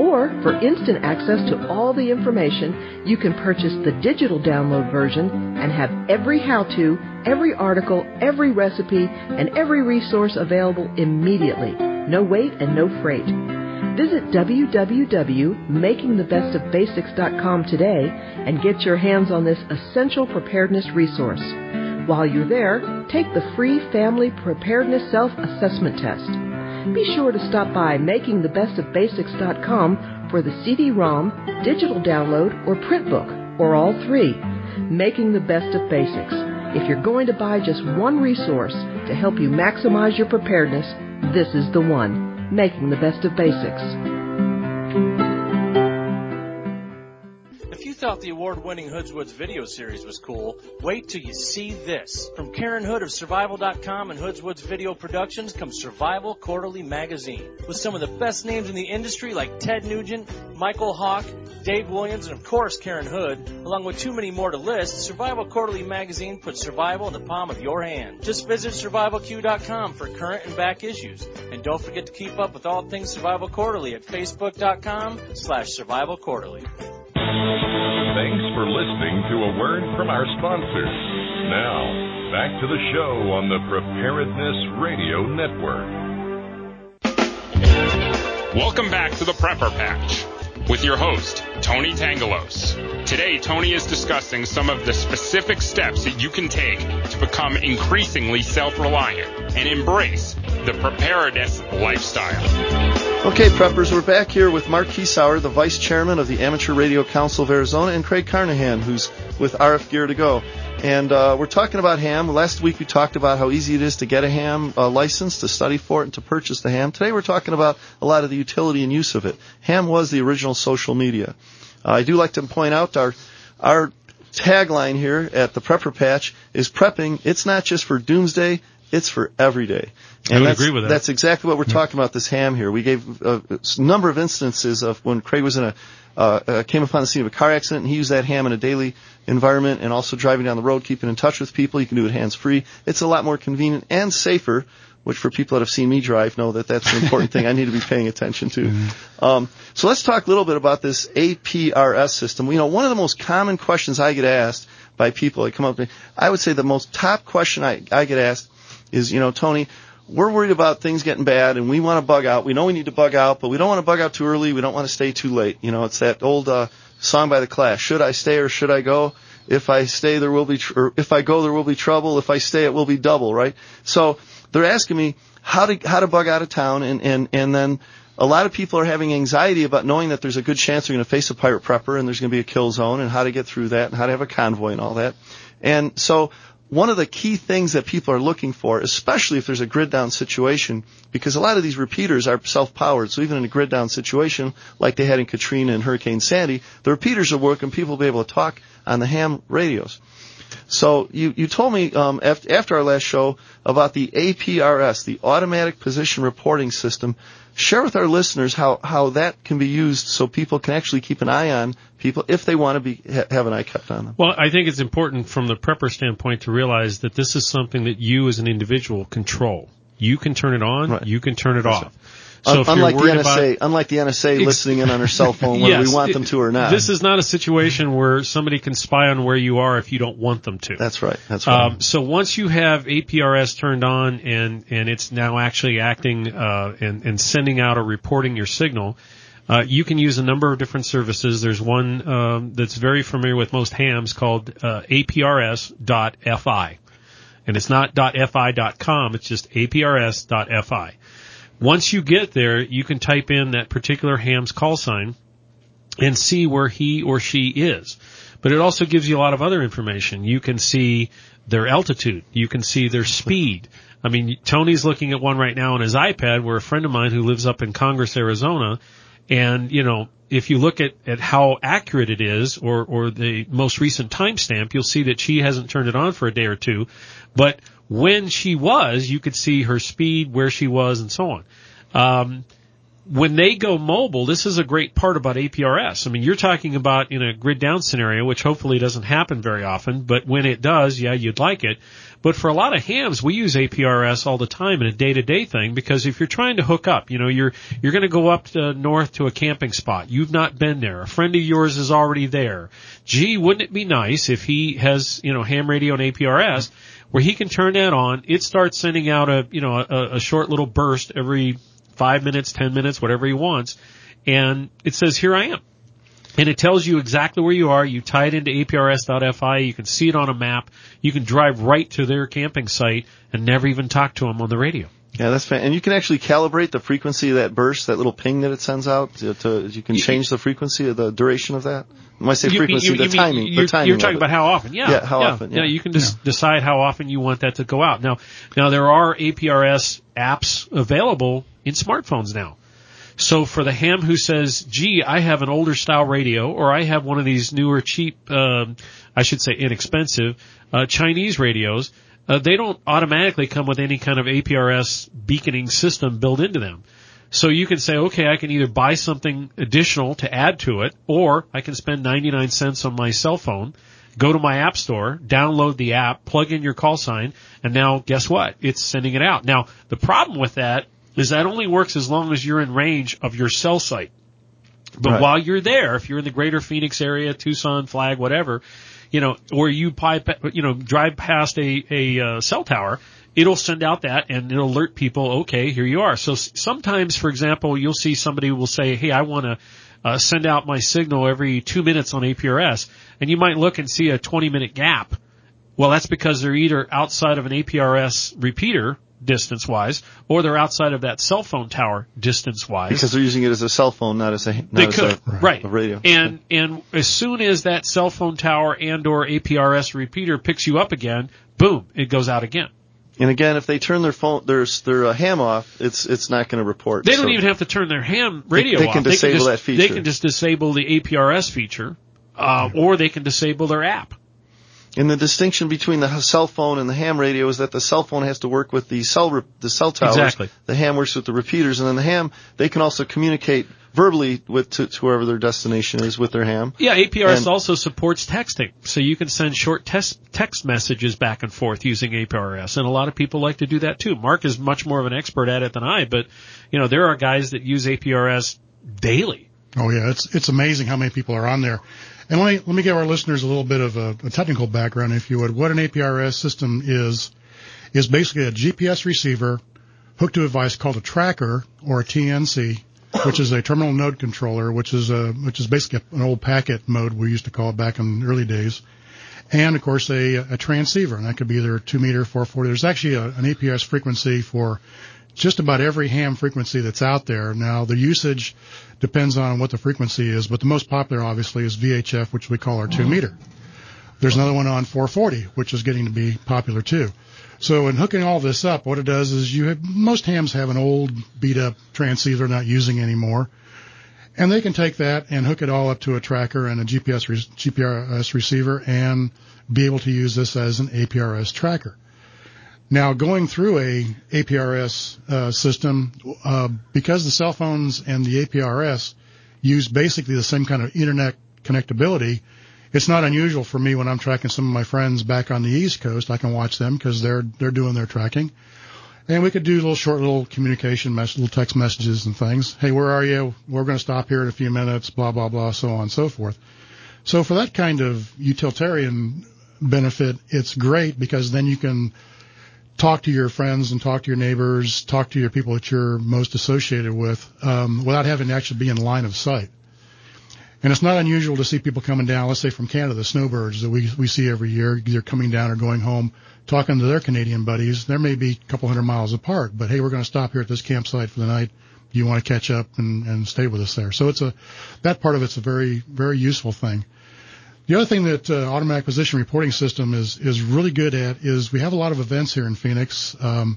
Speaker 6: Or, for instant access to all the information, you can purchase the digital download version and have every how-to, every article, every recipe, and every resource available immediately. No wait and no freight. Visit www.makingthebestofbasics.com today and get your hands on this essential preparedness resource. While you're there, take the free Family Preparedness Self Assessment Test. Be sure to stop by makingthebestofbasics.com for the CD-ROM, digital download, or print book, or all three. Making the Best of Basics. If you're going to buy just one resource to help you maximize your preparedness, this is the one making the best of basics.
Speaker 9: Thought the award-winning Hoodswoods video series was cool, wait till you see this. From Karen Hood of Survival.com and Hoodswoods Video Productions comes Survival Quarterly Magazine. With some of the best names in the industry like Ted Nugent, Michael Hawk, Dave Williams, and of course Karen Hood, along with too many more to list, Survival Quarterly Magazine puts survival in the palm of your hand. Just visit survivalq.com for current and back issues. And don't forget to keep up with all things Survival Quarterly at facebook.com slash survival quarterly.
Speaker 1: Thanks for listening to a word from our sponsors. Now, back to the show on the Preparedness Radio Network.
Speaker 8: Welcome back to the Prepper Patch with your host, Tony Tangalos. Today, Tony is discussing some of the specific steps that you can take to become increasingly self-reliant and embrace the preparedness lifestyle.
Speaker 3: Okay, preppers, we're back here with Mark Kiesauer, the vice chairman of the Amateur Radio Council of Arizona, and Craig Carnahan, who's with RF Gear to Go. And uh, we're talking about ham. Last week we talked about how easy it is to get a ham uh, license, to study for it, and to purchase the ham. Today we're talking about a lot of the utility and use of it. Ham was the original social media. Uh, I do like to point out our our tagline here at the Prepper Patch is prepping. It's not just for doomsday. It's for every day.
Speaker 5: And I agree with that.
Speaker 3: That's exactly what we're talking about. This ham here. We gave a, a number of instances of when Craig was in a uh, uh, came upon the scene of a car accident, and he used that ham in a daily environment, and also driving down the road, keeping in touch with people. You can do it hands free. It's a lot more convenient and safer. Which for people that have seen me drive know that that's an important thing I need to be paying attention to. Um, so let's talk a little bit about this APRS system. You know, one of the most common questions I get asked by people that come up to me, I would say the most top question I, I get asked is, you know, Tony, we're worried about things getting bad and we want to bug out. We know we need to bug out, but we don't want to bug out too early. We don't want to stay too late. You know, it's that old uh, song by the Clash. Should I stay or should I go? If I stay, there will be, tr- or if I go, there will be trouble. If I stay, it will be double, right? So they're asking me how to how to bug out of town, and and and then a lot of people are having anxiety about knowing that there's a good chance they're going to face a pirate prepper and there's going to be a kill zone, and how to get through that, and how to have a convoy and all that. And so one of the key things that people are looking for, especially if there's a grid down situation, because a lot of these repeaters are self-powered, so even in a grid down situation, like they had in Katrina and Hurricane Sandy, the repeaters will work and people will be able to talk on the ham radios. So you, you told me um, after, after our last show about the APRS, the Automatic Position Reporting System. Share with our listeners how, how that can be used so people can actually keep an eye on people if they want to be ha- have an eye kept on them.
Speaker 5: Well, I think it's important from the prepper standpoint to realize that this is something that you as an individual control. You can turn it on,
Speaker 3: Right.
Speaker 5: you can turn it
Speaker 3: That's
Speaker 5: off. So
Speaker 3: unlike the NSA,
Speaker 5: about
Speaker 3: unlike the NSA
Speaker 5: Ex-
Speaker 3: listening in on their cell phone whether
Speaker 5: Yes,
Speaker 3: we want them to or not.
Speaker 5: This is not a situation where somebody can spy on where you are if you don't want them to.
Speaker 3: That's right. That's right.
Speaker 5: Um, so once you have APRS turned on and, and it's now actually acting uh, and, and sending out or reporting your signal, uh, you can use a number of different services. There's one um, that's very familiar with most hams called uh, APRS.fi. And it's not .fi.com, it's just APRS.fi. Once you get there, you can type in that particular ham's call sign and see where he or she is. but it also gives you a lot of other information. You can see their altitude. You can see their speed. I mean, Tony's looking at one right now on his iPad where a friend of mine who lives up in Congress, Arizona, and, you know, if you look at, at how accurate it is or, or the most recent timestamp, you'll see that she hasn't turned it on for a day or two. But when she was, you could see her speed, where she was, and so on. Um, when they go mobile, this is a great part about APRS. I mean, you're talking about in a grid down scenario, which hopefully doesn't happen very often, but when it does, yeah, you'd like it. But for a lot of hams, we use APRS all the time in a day-to-day thing because if you're trying to hook up, you know, you're you're going to go up to north to a camping spot. You've not been there. A friend of yours is already there. Gee, wouldn't it be nice if he has, you know, ham radio and APRS where he can turn that on, it starts sending out a, you know, a, a short little burst every five minutes, ten minutes, whatever he wants, and it says, here I am. And it tells you exactly where you are. You tie it into aprs.fi. You can see it on a map. You can drive right to their camping site and never even talk to them on the radio.
Speaker 3: Yeah, that's fine. And you can actually calibrate the frequency of that burst, that little ping that it sends out. To, to you can change the frequency of the duration of that. When I say frequency,
Speaker 5: you, you,
Speaker 3: the
Speaker 5: you
Speaker 3: timing.
Speaker 5: You're,
Speaker 3: the timing.
Speaker 5: you're talking about how often. Yeah.
Speaker 3: Yeah, how often, yeah.
Speaker 5: you can just decide how often you want that to go out. Now, now there are APRS apps available in smartphones now. So for the ham who says, gee, I have an older style radio or I have one of these newer cheap, um, I should say inexpensive, uh, Chinese radios, uh, they don't automatically come with any kind of APRS beaconing system built into them. So you can say, okay, I can either buy something additional to add to it, or I can spend 99 cents on my cell phone, go to my app store, download the app, plug in your call sign, and now guess what? It's sending it out. Now, the problem with that is that only works as long as you're in range of your cell site. But
Speaker 3: Right.
Speaker 5: while you're there, if you're in the greater Phoenix area, Tucson, Flag, whatever, you know, or you pipe, you know, drive past a, a uh, cell tower, it'll send out that and it'll alert people, okay, here you are. So sometimes, for example, you'll see somebody will say, hey, I want to uh, send out my signal every two minutes on APRS, and you might look and see a 20 minute gap. Well, that's because they're either outside of an APRS repeater distance wise, or they're outside of that cell phone tower distance wise.
Speaker 3: Because they're using it as a cell phone, not as a not
Speaker 5: They
Speaker 3: as
Speaker 5: could,
Speaker 3: a,
Speaker 5: right?
Speaker 3: a radio.
Speaker 5: And and as soon as that cell phone tower and or APRS repeater picks you up again, boom, it goes out again.
Speaker 3: And again, if they turn their phone, their their uh, ham off, it's it's not going to report.
Speaker 5: They don't
Speaker 3: So-
Speaker 5: even have to turn their ham radio
Speaker 3: they
Speaker 5: off.
Speaker 3: can disable
Speaker 5: just,
Speaker 3: that feature.
Speaker 5: They can just disable the APRS feature, uh, or they can disable their app.
Speaker 3: And the distinction between the cell phone and the ham radio is that the cell phone has to work with the cell re- the cell towers.
Speaker 5: Exactly.
Speaker 3: The ham works with the repeaters, and then the ham they can also communicate verbally with to, to wherever their destination is with their ham.
Speaker 5: Yeah, APRS
Speaker 3: And-
Speaker 5: also supports texting, so you can send short text text messages back and forth using APRS, and a lot of people like to do that too. Mark is much more of an expert at it than I, but you know there are guys that use APRS daily.
Speaker 4: Oh yeah, it's it's amazing how many people are on there. And let me let me give our listeners a little bit of a, a technical background, if you would. What an APRS system is is basically a GPS receiver hooked to a device called a tracker or a TNC, which is a terminal node controller, which is a which is basically an old packet mode we used to call it back in the early days. And of course a, a transceiver, and that could be either two meter, 440. There's actually a, an APRS frequency for just about every ham frequency that's out there. Now the usage depends on what the frequency is, but the most popular obviously is VHF, which we call our two meter. There's another one on 440, which is getting to be popular too. So in hooking all this up, what it does is you have, most hams have an old beat up transceiver they're not using anymore. And they can take that and hook it all up to a tracker and a GPS, re- GPS receiver and be able to use this as an APRS tracker. Now, going through a APRS uh, system, uh, because the cell phones and the APRS use basically the same kind of internet connectability, it's not unusual for me when I'm tracking some of my friends back on the East Coast. I can watch them because they're they're doing their tracking, and we could do little short little communication, mess, little text messages and things. Hey, where are you? We're going to stop here in a few minutes. Blah blah blah, so on and so forth. So for that kind of utilitarian benefit, it's great because then you can talk to your friends and talk to your neighbors, talk to your people that you're most associated with, um, without having to actually be in line of sight. And it's not unusual to see people coming down, let's say from Canada, the snowbirds that we, we see every year, either coming down or going home, talking to their Canadian buddies. There may be a couple hundred miles apart, but hey, we're going to stop here at this campsite for the night. You want to catch up and, and stay with us there? So it's a, that part of it's a very, very useful thing. The other thing that uh, automatic position reporting system is is really good at is we have a lot of events here in Phoenix. Um,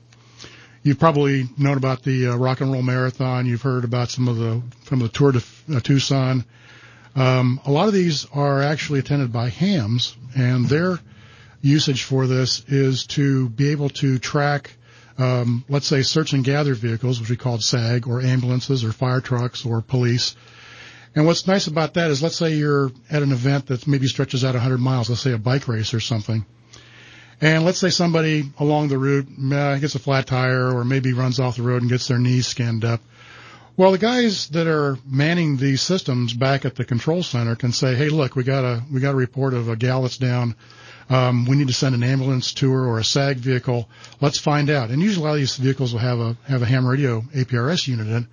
Speaker 4: you've probably known about the uh, Rock and Roll Marathon. You've heard about some of the from the Tour de uh, Tucson. Um, a lot of these are actually attended by hams, and their usage for this is to be able to track, um, let's say, search and gather vehicles, which we call SAG, or ambulances, or fire trucks, or police. And what's nice about that is, let's say you're at an event that maybe stretches out 100 miles, let's say a bike race or something. And let's say somebody along the route uh, gets a flat tire or maybe runs off the road and gets their knees skinned up. Well, the guys that are manning these systems back at the control center can say, "Hey, look, we got a we got a report of a gal that's down. Um, we need to send an ambulance to her or a SAG vehicle. Let's find out." And usually, a lot of these vehicles will have a have a ham radio APRS unit in.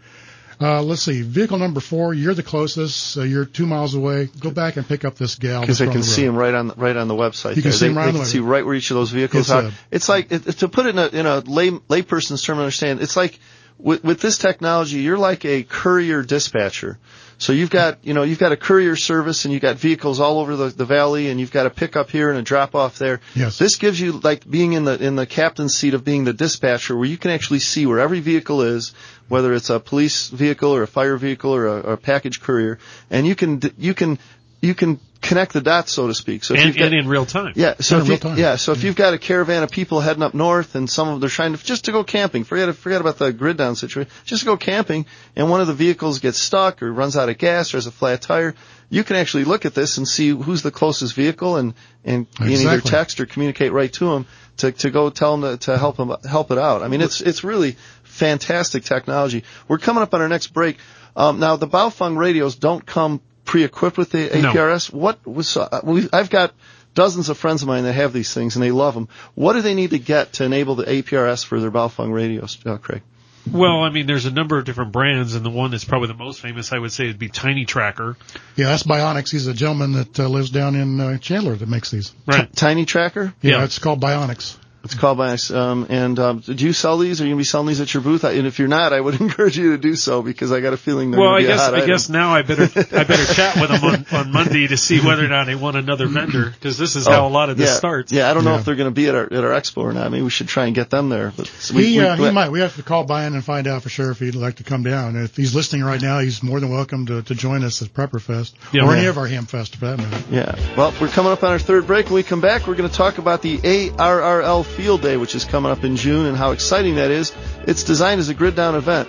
Speaker 4: Uh, let's see, vehicle number four. You're the closest. Uh, you're two miles away. Go back and pick up this gal.
Speaker 3: Because they can
Speaker 4: the
Speaker 3: see them right on the, right on the website.
Speaker 4: You can
Speaker 3: there.
Speaker 4: see
Speaker 3: they,
Speaker 4: them right
Speaker 3: they
Speaker 4: on
Speaker 3: can
Speaker 4: web-
Speaker 3: see right where each of those vehicles
Speaker 4: It's
Speaker 3: are.
Speaker 4: a-
Speaker 3: it's like it, to put it in a, in a lay layperson's term, understand. It's like with, with this technology, you're like a courier dispatcher. So you've got, you know, you've got a courier service and you've got vehicles all over the, the valley and you've got a pickup here and a drop off there.
Speaker 4: Yes.
Speaker 3: This gives you like being in the, in the captain's seat of being the dispatcher where you can actually see where every vehicle is, whether it's a police vehicle or a fire vehicle or a, or a package courier, and you can, you can, you can connect the dots, so to speak. So if
Speaker 5: and,
Speaker 3: you've got-
Speaker 5: and in real time.
Speaker 3: yeah, so
Speaker 4: Yeah,
Speaker 3: if you,
Speaker 4: time.
Speaker 3: yeah, so if you've got a caravan of people heading up north and some of them they're trying to just to go camping, forget forget about the grid down situation, just to go camping, and one of the vehicles gets stuck or runs out of gas or has a flat tire, you can actually look at this and see who's the closest vehicle and and you can either text or communicate right to them to to go tell them to, to help them help it out. I mean, it's it's really fantastic technology. We're coming up on our next break. Um, now the Baofeng radios don't come pre-equipped with the
Speaker 5: No.
Speaker 3: APRS. What was uh, we, I've got dozens of friends of mine that have these things and they love them. What do they need to get to enable the APRS for their Baofeng radios, uh, Craig?
Speaker 5: Well, I mean, there's a number of different brands, and the one that's probably the most famous, I would say, would be Tiny Tracker.
Speaker 4: Yeah, that's Byonics. He's a gentleman that uh, lives down in uh, Chandler that makes these.
Speaker 5: Right.
Speaker 3: Tiny Tracker.
Speaker 4: Yeah,
Speaker 5: Yeah.
Speaker 4: it's called Byonics.
Speaker 3: It's called by us. Um, and um, do you sell these? Are you gonna be selling these at your booth? I, and if you're not, I would [LAUGHS] encourage you to do so because I got a feeling they're
Speaker 5: Well,
Speaker 3: gonna
Speaker 5: I
Speaker 3: be a
Speaker 5: guess
Speaker 3: hot
Speaker 5: I
Speaker 3: item.
Speaker 5: guess now I better I better chat with them on, on [LAUGHS] Monday to see whether or not they want another vendor because this is how a lot of this
Speaker 3: Oh, yeah,
Speaker 5: starts.
Speaker 3: Yeah, I don't know if they're going to be at our at our expo or not. I mean, we should try and get them there. But we,
Speaker 4: he
Speaker 3: we-
Speaker 4: uh,
Speaker 3: we-
Speaker 4: he might. We have to call Brian and find out for sure if he'd like to come down. If he's listening right now, he's more than welcome to, to join us at Prepperfest
Speaker 5: Yeah.
Speaker 4: or any
Speaker 3: Yeah.
Speaker 4: of our ham fest for that matter.
Speaker 3: Yeah. Well, we're coming up on our third break. When we come back, we're going to talk about the ARRL Field Day, which is coming up in June, and how exciting that is. It's designed as a grid down event.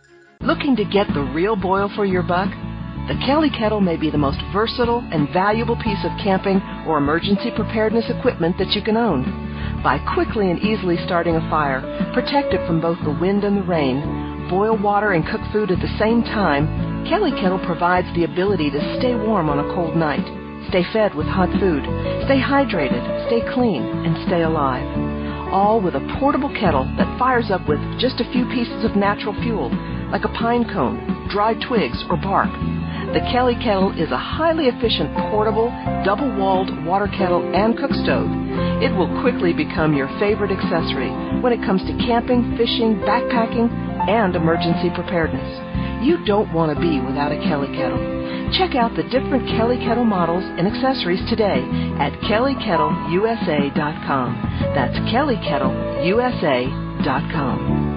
Speaker 6: Looking to get the real boil for your buck? The Kelly Kettle may be the most versatile and valuable piece of camping or emergency preparedness equipment that you can own. By quickly and easily starting a fire, protect it from both the wind and the rain, boil water and cook food at the same time, Kelly Kettle provides the ability to stay warm on a cold night, stay fed with hot food, stay hydrated, stay clean, and stay alive. All with a portable kettle that fires up with just a few pieces of natural fuel, like a pine cone, dried twigs, or bark. The Kelly Kettle is a highly efficient portable, double-walled water kettle and cook stove. It will quickly become your favorite accessory when it comes to camping, fishing, backpacking, and emergency preparedness. You don't want to be without a Kelly Kettle. Check out the different Kelly Kettle models and accessories today at kellykettleusa.com. That's kellykettleusa.com.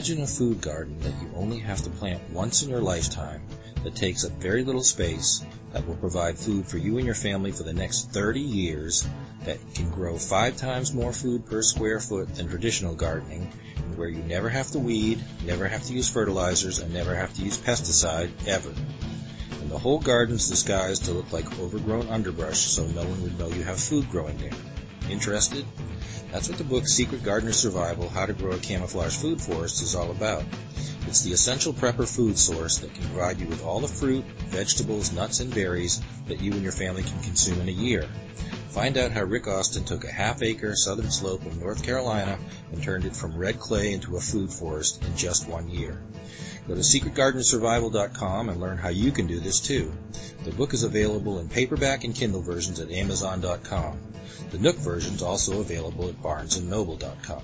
Speaker 10: Imagine a food garden that you only have to plant once in your lifetime that takes up very little space, that will provide food for you and your family for the next 30 years, that can grow five times more food per square foot than traditional gardening, and where you never have to weed, never have to use fertilizers, and never have to use pesticide ever. And the whole garden's disguised to look like overgrown underbrush so no one would know you have food growing there. Interested? That's what the book Secret Garden of Survival How to Grow a Camouflage Food Forest is all about. It's the essential prepper food source that can provide you with all the fruit, vegetables, nuts, and berries that you and your family can consume in a year. Find out how Rick Austin took a half acre southern slope of North Carolina and turned it from red clay into a food forest in just one year. Go to secretgardensurvival.com and learn how you can do this too. The book is available in paperback and Kindle versions at amazon.com. The Nook version is also available at barnesandnoble.com.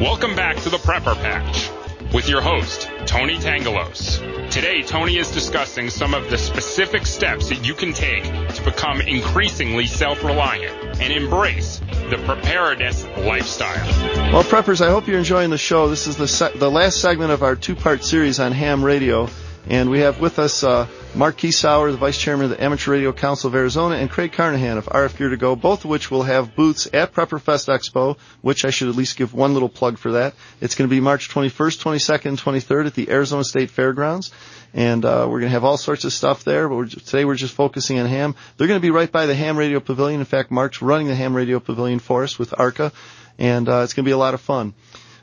Speaker 8: Welcome back to the Prepper Patch with your host, Tony Tangalos. Today, Tony is discussing some of the specific steps that you can take to become increasingly self-reliant and embrace the preparedness lifestyle.
Speaker 3: Well, preppers, I hope you're enjoying the show. This is the se- the last segment of our two-part series on ham radio, and we have with us uh, Mark Kiesauer, the Vice Chairman of the Amateur Radio Council of Arizona, and Craig Carnahan of RF Gear to Go, both of which will have booths at Prepperfest Expo, which I should at least give one little plug for that. It's going to be March 21st, 22nd, 23rd at the Arizona State Fairgrounds and uh, we're going to have all sorts of stuff there. But we're, today we're just focusing on ham. They're going to be right by the Ham Radio Pavilion. In fact, Mark's running the Ham Radio Pavilion for us with ARCA, and uh, it's going to be a lot of fun.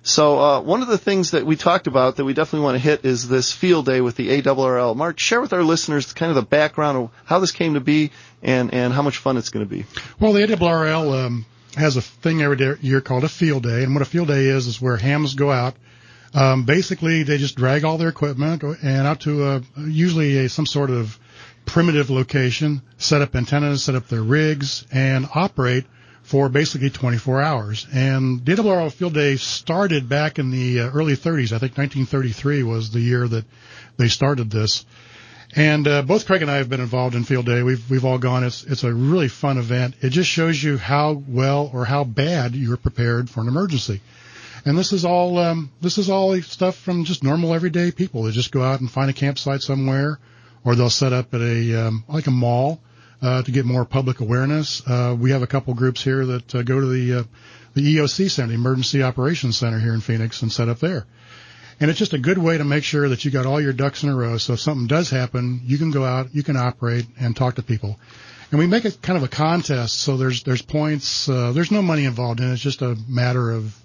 Speaker 3: So uh, one of the things that we talked about that we definitely want to hit is this field day with the ARRL. Mark, share with our listeners kind of the background of how this came to be and, and how much fun it's going to be.
Speaker 4: Well, the ARRL um, has a thing every year called a field day, and what a field day is is where hams go out um, basically, they just drag all their equipment and out to a, usually a, some sort of primitive location, set up antennas, set up their rigs, and operate for basically 24 hours. And ARRL Field Day started back in the uh, early 30s. I think 1933 was the year that they started this. And uh, both Craig and I have been involved in Field Day. We've we've all gone. It's it's a really fun event. It just shows you how well or how bad you're prepared for an emergency. And this is all um, this is all stuff from just normal everyday people. They just go out and find a campsite somewhere, or they'll set up at a um, like a mall to get more public awareness. Uh, we have a couple groups here that uh, go to the uh, the EOC Center, the Emergency Operations Center here in Phoenix, and set up there. And it's just a good way to make sure that you got all your ducks in a row. So if something does happen, you can go out, you can operate, and talk to people. And we make it kind of a contest. So there's there's points. Uh, there's no money involved in it. It's just a matter of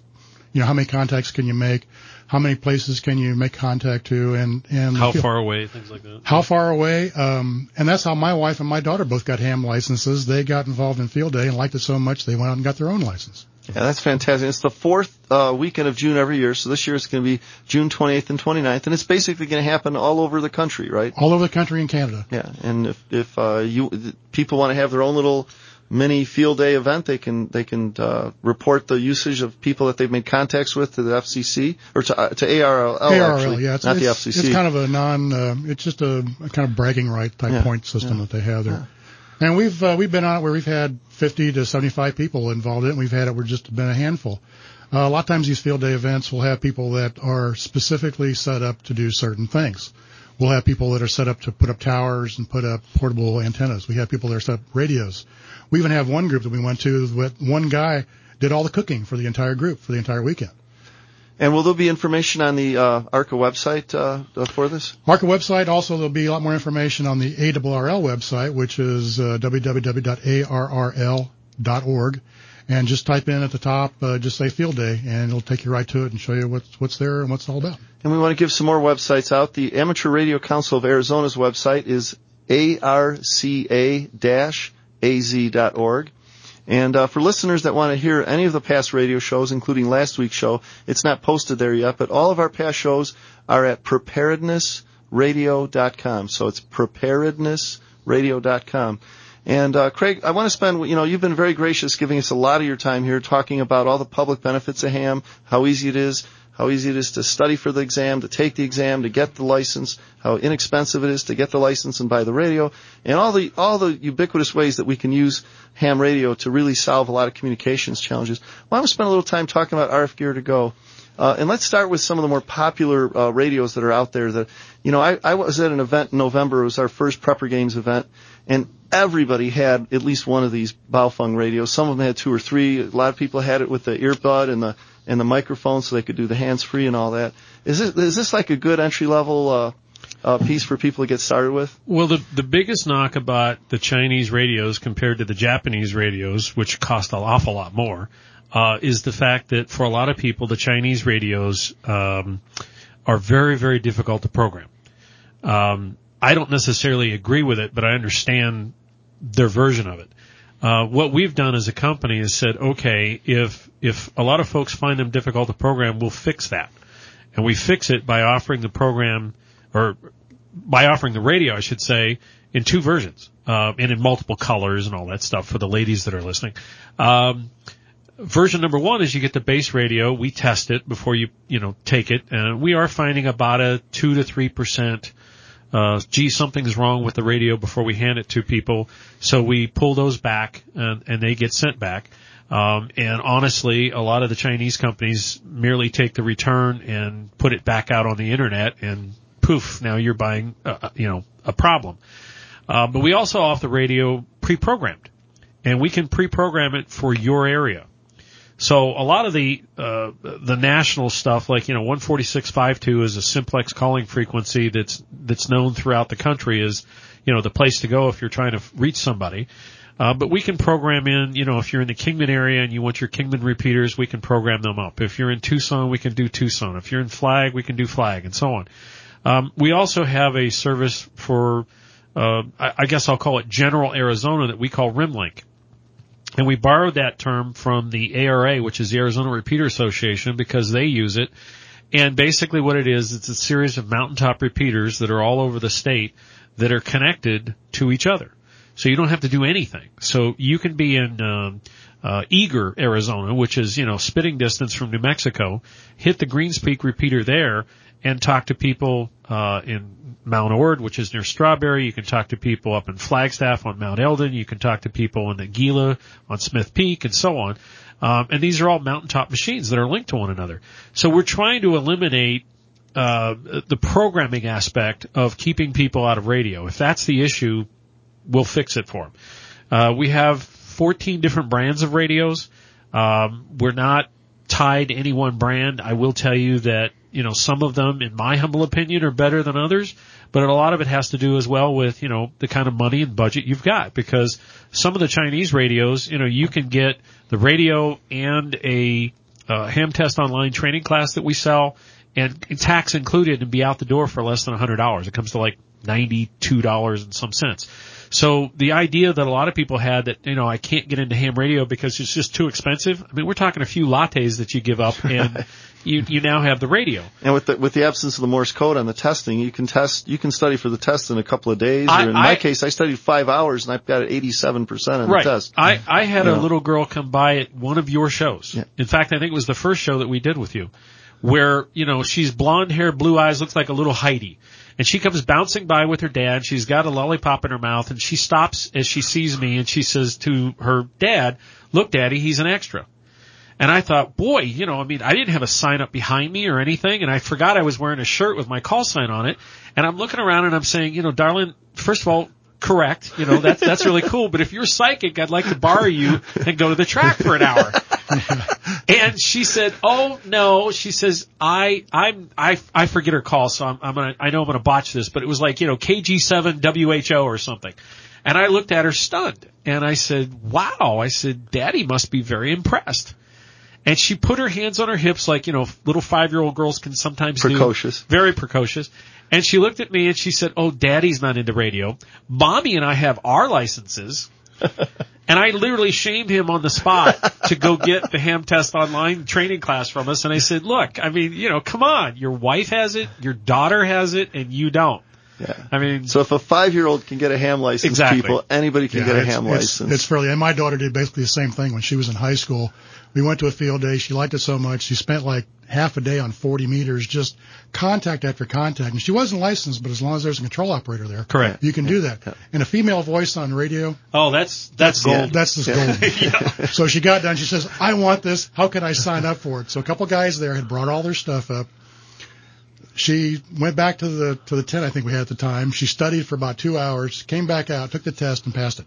Speaker 4: you know, how many contacts can you make? How many places can you make contact to? And, and
Speaker 5: how far away, things like that.
Speaker 4: How far away? Um, and that's how my wife and my daughter both got ham licenses. They got involved in field day and liked it so much they went out and got their own license.
Speaker 3: Yeah, that's fantastic. It's the fourth uh, weekend of June every year, so this year it's going to be June 28th and 29th, and it's basically going to happen all over the country, right?
Speaker 4: All over the country in Canada.
Speaker 3: Yeah, and if if uh, you people want to have their own little mini field day event. They can they can uh, report the usage of people that they've made contacts with to the FCC or to uh, to ARRL.
Speaker 4: ARRL,
Speaker 3: actually,
Speaker 4: yeah, it's,
Speaker 3: not
Speaker 4: it's,
Speaker 3: the FCC.
Speaker 4: It's kind of a non. Uh, it's just a, a, kind of bragging right type
Speaker 3: yeah,
Speaker 4: point system
Speaker 3: yeah,
Speaker 4: that they have there.
Speaker 3: Yeah.
Speaker 4: And we've uh, we've been on it where we've had 50 to 75 people involved in it. And we've had it where just been a handful. Uh, a lot of times these field day events will have people that are specifically set up to do certain things. We'll have people that are set up to put up towers and put up portable antennas. We have people that are set up radios. We even have one group that we went to that one guy did all the cooking for the entire group for the entire weekend.
Speaker 3: And will there be information on the uh, ARCA website uh, for this?
Speaker 4: ARCA website. Also, there'll be a lot more information on the ARRL website, which is uh, www.arrl.org. And just type in at the top, uh, just say field day, and it'll take you right to it and show you what's what's there and what's all about.
Speaker 3: And we want to give some more websites out. The Amateur Radio Council of Arizona's website is arca-az.org. And uh, for listeners that want to hear any of the past radio shows, including last week's show, it's not posted there yet, but all of our past shows are at preparednessradio.com. So it's preparednessradio.com. And uh, Craig, I want to spend, you know, you've been very gracious giving us a lot of your time here talking about all the public benefits of ham, how easy it is, how easy it is to study for the exam, to take the exam, to get the license, how inexpensive it is to get the license and buy the radio, and all the all the ubiquitous ways that we can use ham radio to really solve a lot of communications challenges. Well, I want to spend a little time talking about RF Gear to Go. Uh, and let's start with some of the more popular uh, radios that are out there. That you know, I, I was at an event in November. It was our first Prepper Games event, and everybody had at least one of these Baofeng radios. Some of them had two or three. A lot of people had it with the earbud and the and the microphone, so they could do the hands free and all that. Is this is this like a good entry level uh, uh, piece for people to get started with?
Speaker 5: Well, the the biggest knock about the Chinese radios compared to the Japanese radios, which cost an awful lot more, uh, is the fact that for a lot of people, the Chinese radios um, are very, very difficult to program. Um, I don't necessarily agree with it, but I understand their version of it. Uh, what we've done as a company is said, okay, if if a lot of folks find them difficult to program, we'll fix that, and we fix it by offering the program or by offering the radio, I should say, in two versions uh, and in multiple colors and all that stuff for the ladies that are listening. Um, version number one is you get the base radio. We test it before you you know take it, and we are finding about a two to three percent uh, gee, something's wrong with the radio before we hand it to people. So we pull those back and, and they get sent back. Um, and honestly, a lot of the Chinese companies merely take the return and put it back out on the internet and poof, now you're buying, uh, you know, a problem. Uh, but we also offer the radio pre-programmed and we can pre-program it for your area. So a lot of the uh, the national stuff, like you know, 146.52 is a simplex calling frequency that's that's known throughout the country as you know the place to go if you're trying to reach somebody. Uh, but we can program in, you know, if you're in the Kingman area and you want your Kingman repeaters, we can program them up. If you're in Tucson, we can do Tucson. If you're in Flag, we can do Flag, and so on. Um, we also have a service for, uh, I, I guess I'll call it General Arizona that we call RimLink. And we borrowed that term from the ARA, which is the Arizona Repeater Association, because they use it. And basically what it is, it's a series of mountaintop repeaters that are all over the state that are connected to each other. So you don't have to do anything. So you can be in, um, uh, Eagar, Arizona, which is, you know, spitting distance from New Mexico, hit the Greens Peak repeater there and talk to people, uh, in Mount Ord, which is near Strawberry. You can talk to people up in Flagstaff on Mount Elden. You can talk to people in the Gila on Smith Peak and so on. Um, and these are all mountaintop machines that are linked to one another. So we're trying to eliminate uh, the programming aspect of keeping people out of radio. If that's the issue, we'll fix it for them. Uh, we have 14 different brands of radios. Um, we're not tied to any one brand. I will tell you that you know some of them, in my humble opinion, are better than others. But a lot of it has to do as well with you know the kind of money and budget you've got because some of the Chinese radios, you know, you can get the radio and a uh, ham test online training class that we sell and tax included and be out the door for less than a hundred dollars. It comes to like ninety-two dollars in some sense. So the idea that a lot of people had that, you know, I can't get into ham radio because it's just too expensive. I mean, we're talking a few lattes that you give up and [LAUGHS] you, you now have the radio.
Speaker 3: And with the, with the absence of the Morse code on the testing, you can test, you can study for the test in a couple of days.
Speaker 5: I-
Speaker 3: or in
Speaker 5: I-
Speaker 3: my case, I studied five hours and I've got it 87% on
Speaker 5: right.
Speaker 3: the test.
Speaker 5: I, I had
Speaker 3: You
Speaker 5: a
Speaker 3: know.
Speaker 5: little girl come by at one of your shows. In fact, I think it was the first show that we did with you where, you know, she's blonde hair, blue eyes, looks like a little Heidi. And she comes bouncing by with her dad. She's got a lollipop in her mouth and she stops as she sees me and she says to her dad, look daddy, he's an extra. And I thought, boy, you know, I mean, I didn't have a sign up behind me or anything, and I forgot I was wearing a shirt with my call sign on it. And I'm looking around and I'm saying, you know, darling, first of all, correct, you know, that's that's really cool. But if you're psychic, I'd like to borrow you and go to the track for an hour. [LAUGHS] and she said, "Oh no," she says, "I I'm I I forget her call, so I'm I'm gonna I know I'm gonna botch this, but it was like you know KG7 WHO or something." And I looked at her stunned, and I said, "Wow!" I said, "Daddy must be very impressed." And she put her hands on her hips like, you know, little five year old girls can sometimes
Speaker 3: Precocious.
Speaker 5: do. Very precocious. And she looked at me and she said, Oh, daddy's not into radio. Mommy and I have our licenses. [LAUGHS] and I literally shamed him on the spot to go get the ham test online training class from us. And I said, look, I mean, you know, come on. Your wife has it, your daughter has it, and you don't.
Speaker 3: Yeah.
Speaker 5: I mean,
Speaker 3: So if a five year old can get a ham license,
Speaker 5: Exactly.
Speaker 3: people, anybody can
Speaker 4: Yeah,
Speaker 3: get a ham
Speaker 4: it's-
Speaker 3: license.
Speaker 4: It's fairly, and my daughter did basically the same thing when she was in high school. We went to a field day. She liked it so much. She spent like half a day on 40 meters, just contact after contact. And she wasn't licensed, but as long as there's a control operator there,
Speaker 5: Correct.
Speaker 4: you can do that. And a female voice on radio,
Speaker 5: oh, that's, that's gold.
Speaker 4: that's just gold. [LAUGHS] [LAUGHS] So she got done. She says, I want this. How can I sign up for it? So a couple guys there had brought all their stuff up. She went back to the, to the tent I think we had at the time. She studied for about two hours, came back out, took the test and passed it.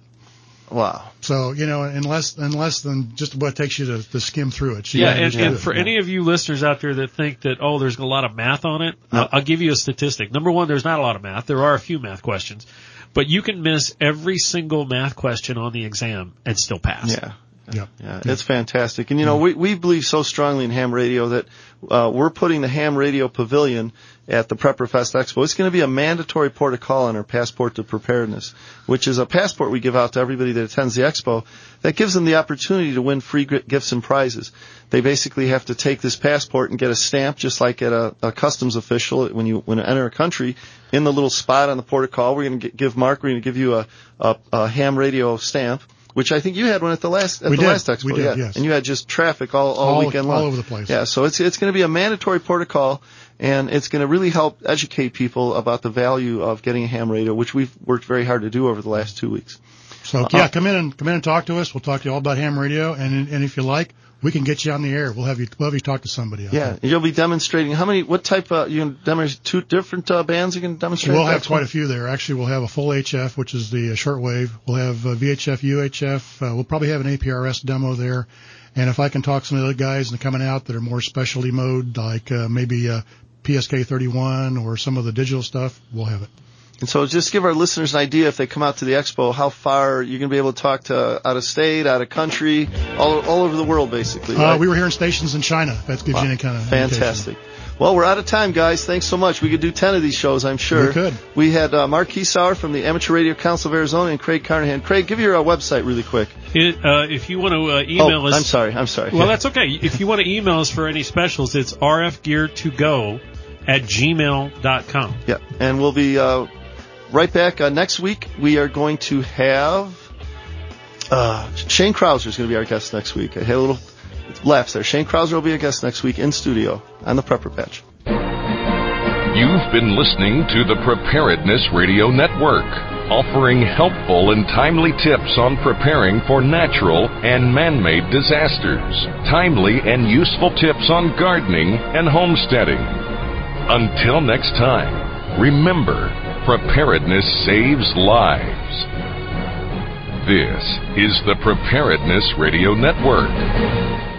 Speaker 3: Wow.
Speaker 4: So you know, in less in less than just what it takes you to, to skim through it.
Speaker 5: Yeah, and, and for any of you listeners out there that think that oh, there's a lot of math on it,
Speaker 3: No.
Speaker 5: I'll, I'll give you a statistic. Number one, there's not a lot of math. There are a few math questions, but you can miss every single math question on the exam and still pass.
Speaker 3: Yeah.
Speaker 4: Yep.
Speaker 3: Yeah, it's fantastic. And you know, we, we believe so strongly in ham radio that, uh, we're putting the ham radio pavilion at the Prepper Fest Expo. It's going to be a mandatory port of call on our passport to preparedness, which is a passport we give out to everybody that attends the expo that gives them the opportunity to win free gifts and prizes. They basically have to take this passport and get a stamp just like at a, a customs official when you, when you enter a country in the little spot on the port of call. We're going to give Mark, we're going to give you a, a, a ham radio stamp. Which I think you had one at the last at
Speaker 4: We
Speaker 3: the
Speaker 4: did.
Speaker 3: last expo,
Speaker 4: We did,
Speaker 3: yeah.
Speaker 4: yes.
Speaker 3: And you had just traffic all, all,
Speaker 4: All-
Speaker 3: weekend
Speaker 4: all over the place.
Speaker 3: Yeah, so it's it's going to be a mandatory protocol, and it's going to really help educate people about the value of getting a ham radio, which we've worked very hard to do over the last two weeks.
Speaker 4: So uh, yeah, uh, come in and come in and talk to us. We'll talk to you all about ham radio, and and if you like, we can get you on the air. We'll have you we'll have you talk to somebody.
Speaker 3: Yeah,
Speaker 4: there.
Speaker 3: you'll be demonstrating how many, what type of, you can demonstrate two different uh, bands you can demonstrate?
Speaker 4: We'll have quite
Speaker 3: one?
Speaker 4: a few there. Actually, we'll have a full HF, which is the uh, shortwave. We'll have uh, VHF, UHF. Uh, we'll probably have an APRS demo there. And if I can talk some of the other guys that are coming out that are more specialty mode, like uh, maybe uh, PSK 31 or some of the digital stuff, we'll have it.
Speaker 3: And so just give our listeners an idea if they come out to the expo, how far you're going to be able to talk to out of state, out of country, all, all over the world basically.
Speaker 4: Uh,
Speaker 3: right?
Speaker 4: we were hearing stations in China. If that gives
Speaker 3: Wow.
Speaker 4: you any kind of
Speaker 3: Fantastic. Well, we're out of time, guys. Thanks so much. We could do 10 of these shows, I'm sure.
Speaker 4: We could.
Speaker 3: We had uh, Mark Kiesauer from the Amateur Radio Council of Arizona and Craig Carnahan. Craig, give your uh, website really quick.
Speaker 5: It, uh, if you want to uh, email
Speaker 3: oh,
Speaker 5: us,
Speaker 3: I'm sorry. I'm sorry.
Speaker 5: Well, that's okay. If you want to email us for any specials, it's rfgear2go at gmail.com.
Speaker 3: Yeah, and we'll be uh, right back uh, next week. We are going to have uh, Shane Krauser is going to be our guest next week. I had a little lapse there. Shane Krauser will be a guest next week in studio on the Prepper Patch.
Speaker 1: You've been listening to the Preparedness Radio Network, offering helpful and timely tips on preparing for natural and man-made disasters. Timely and useful tips on gardening and homesteading. Until next time, remember, preparedness saves lives. This is the Preparedness Radio Network.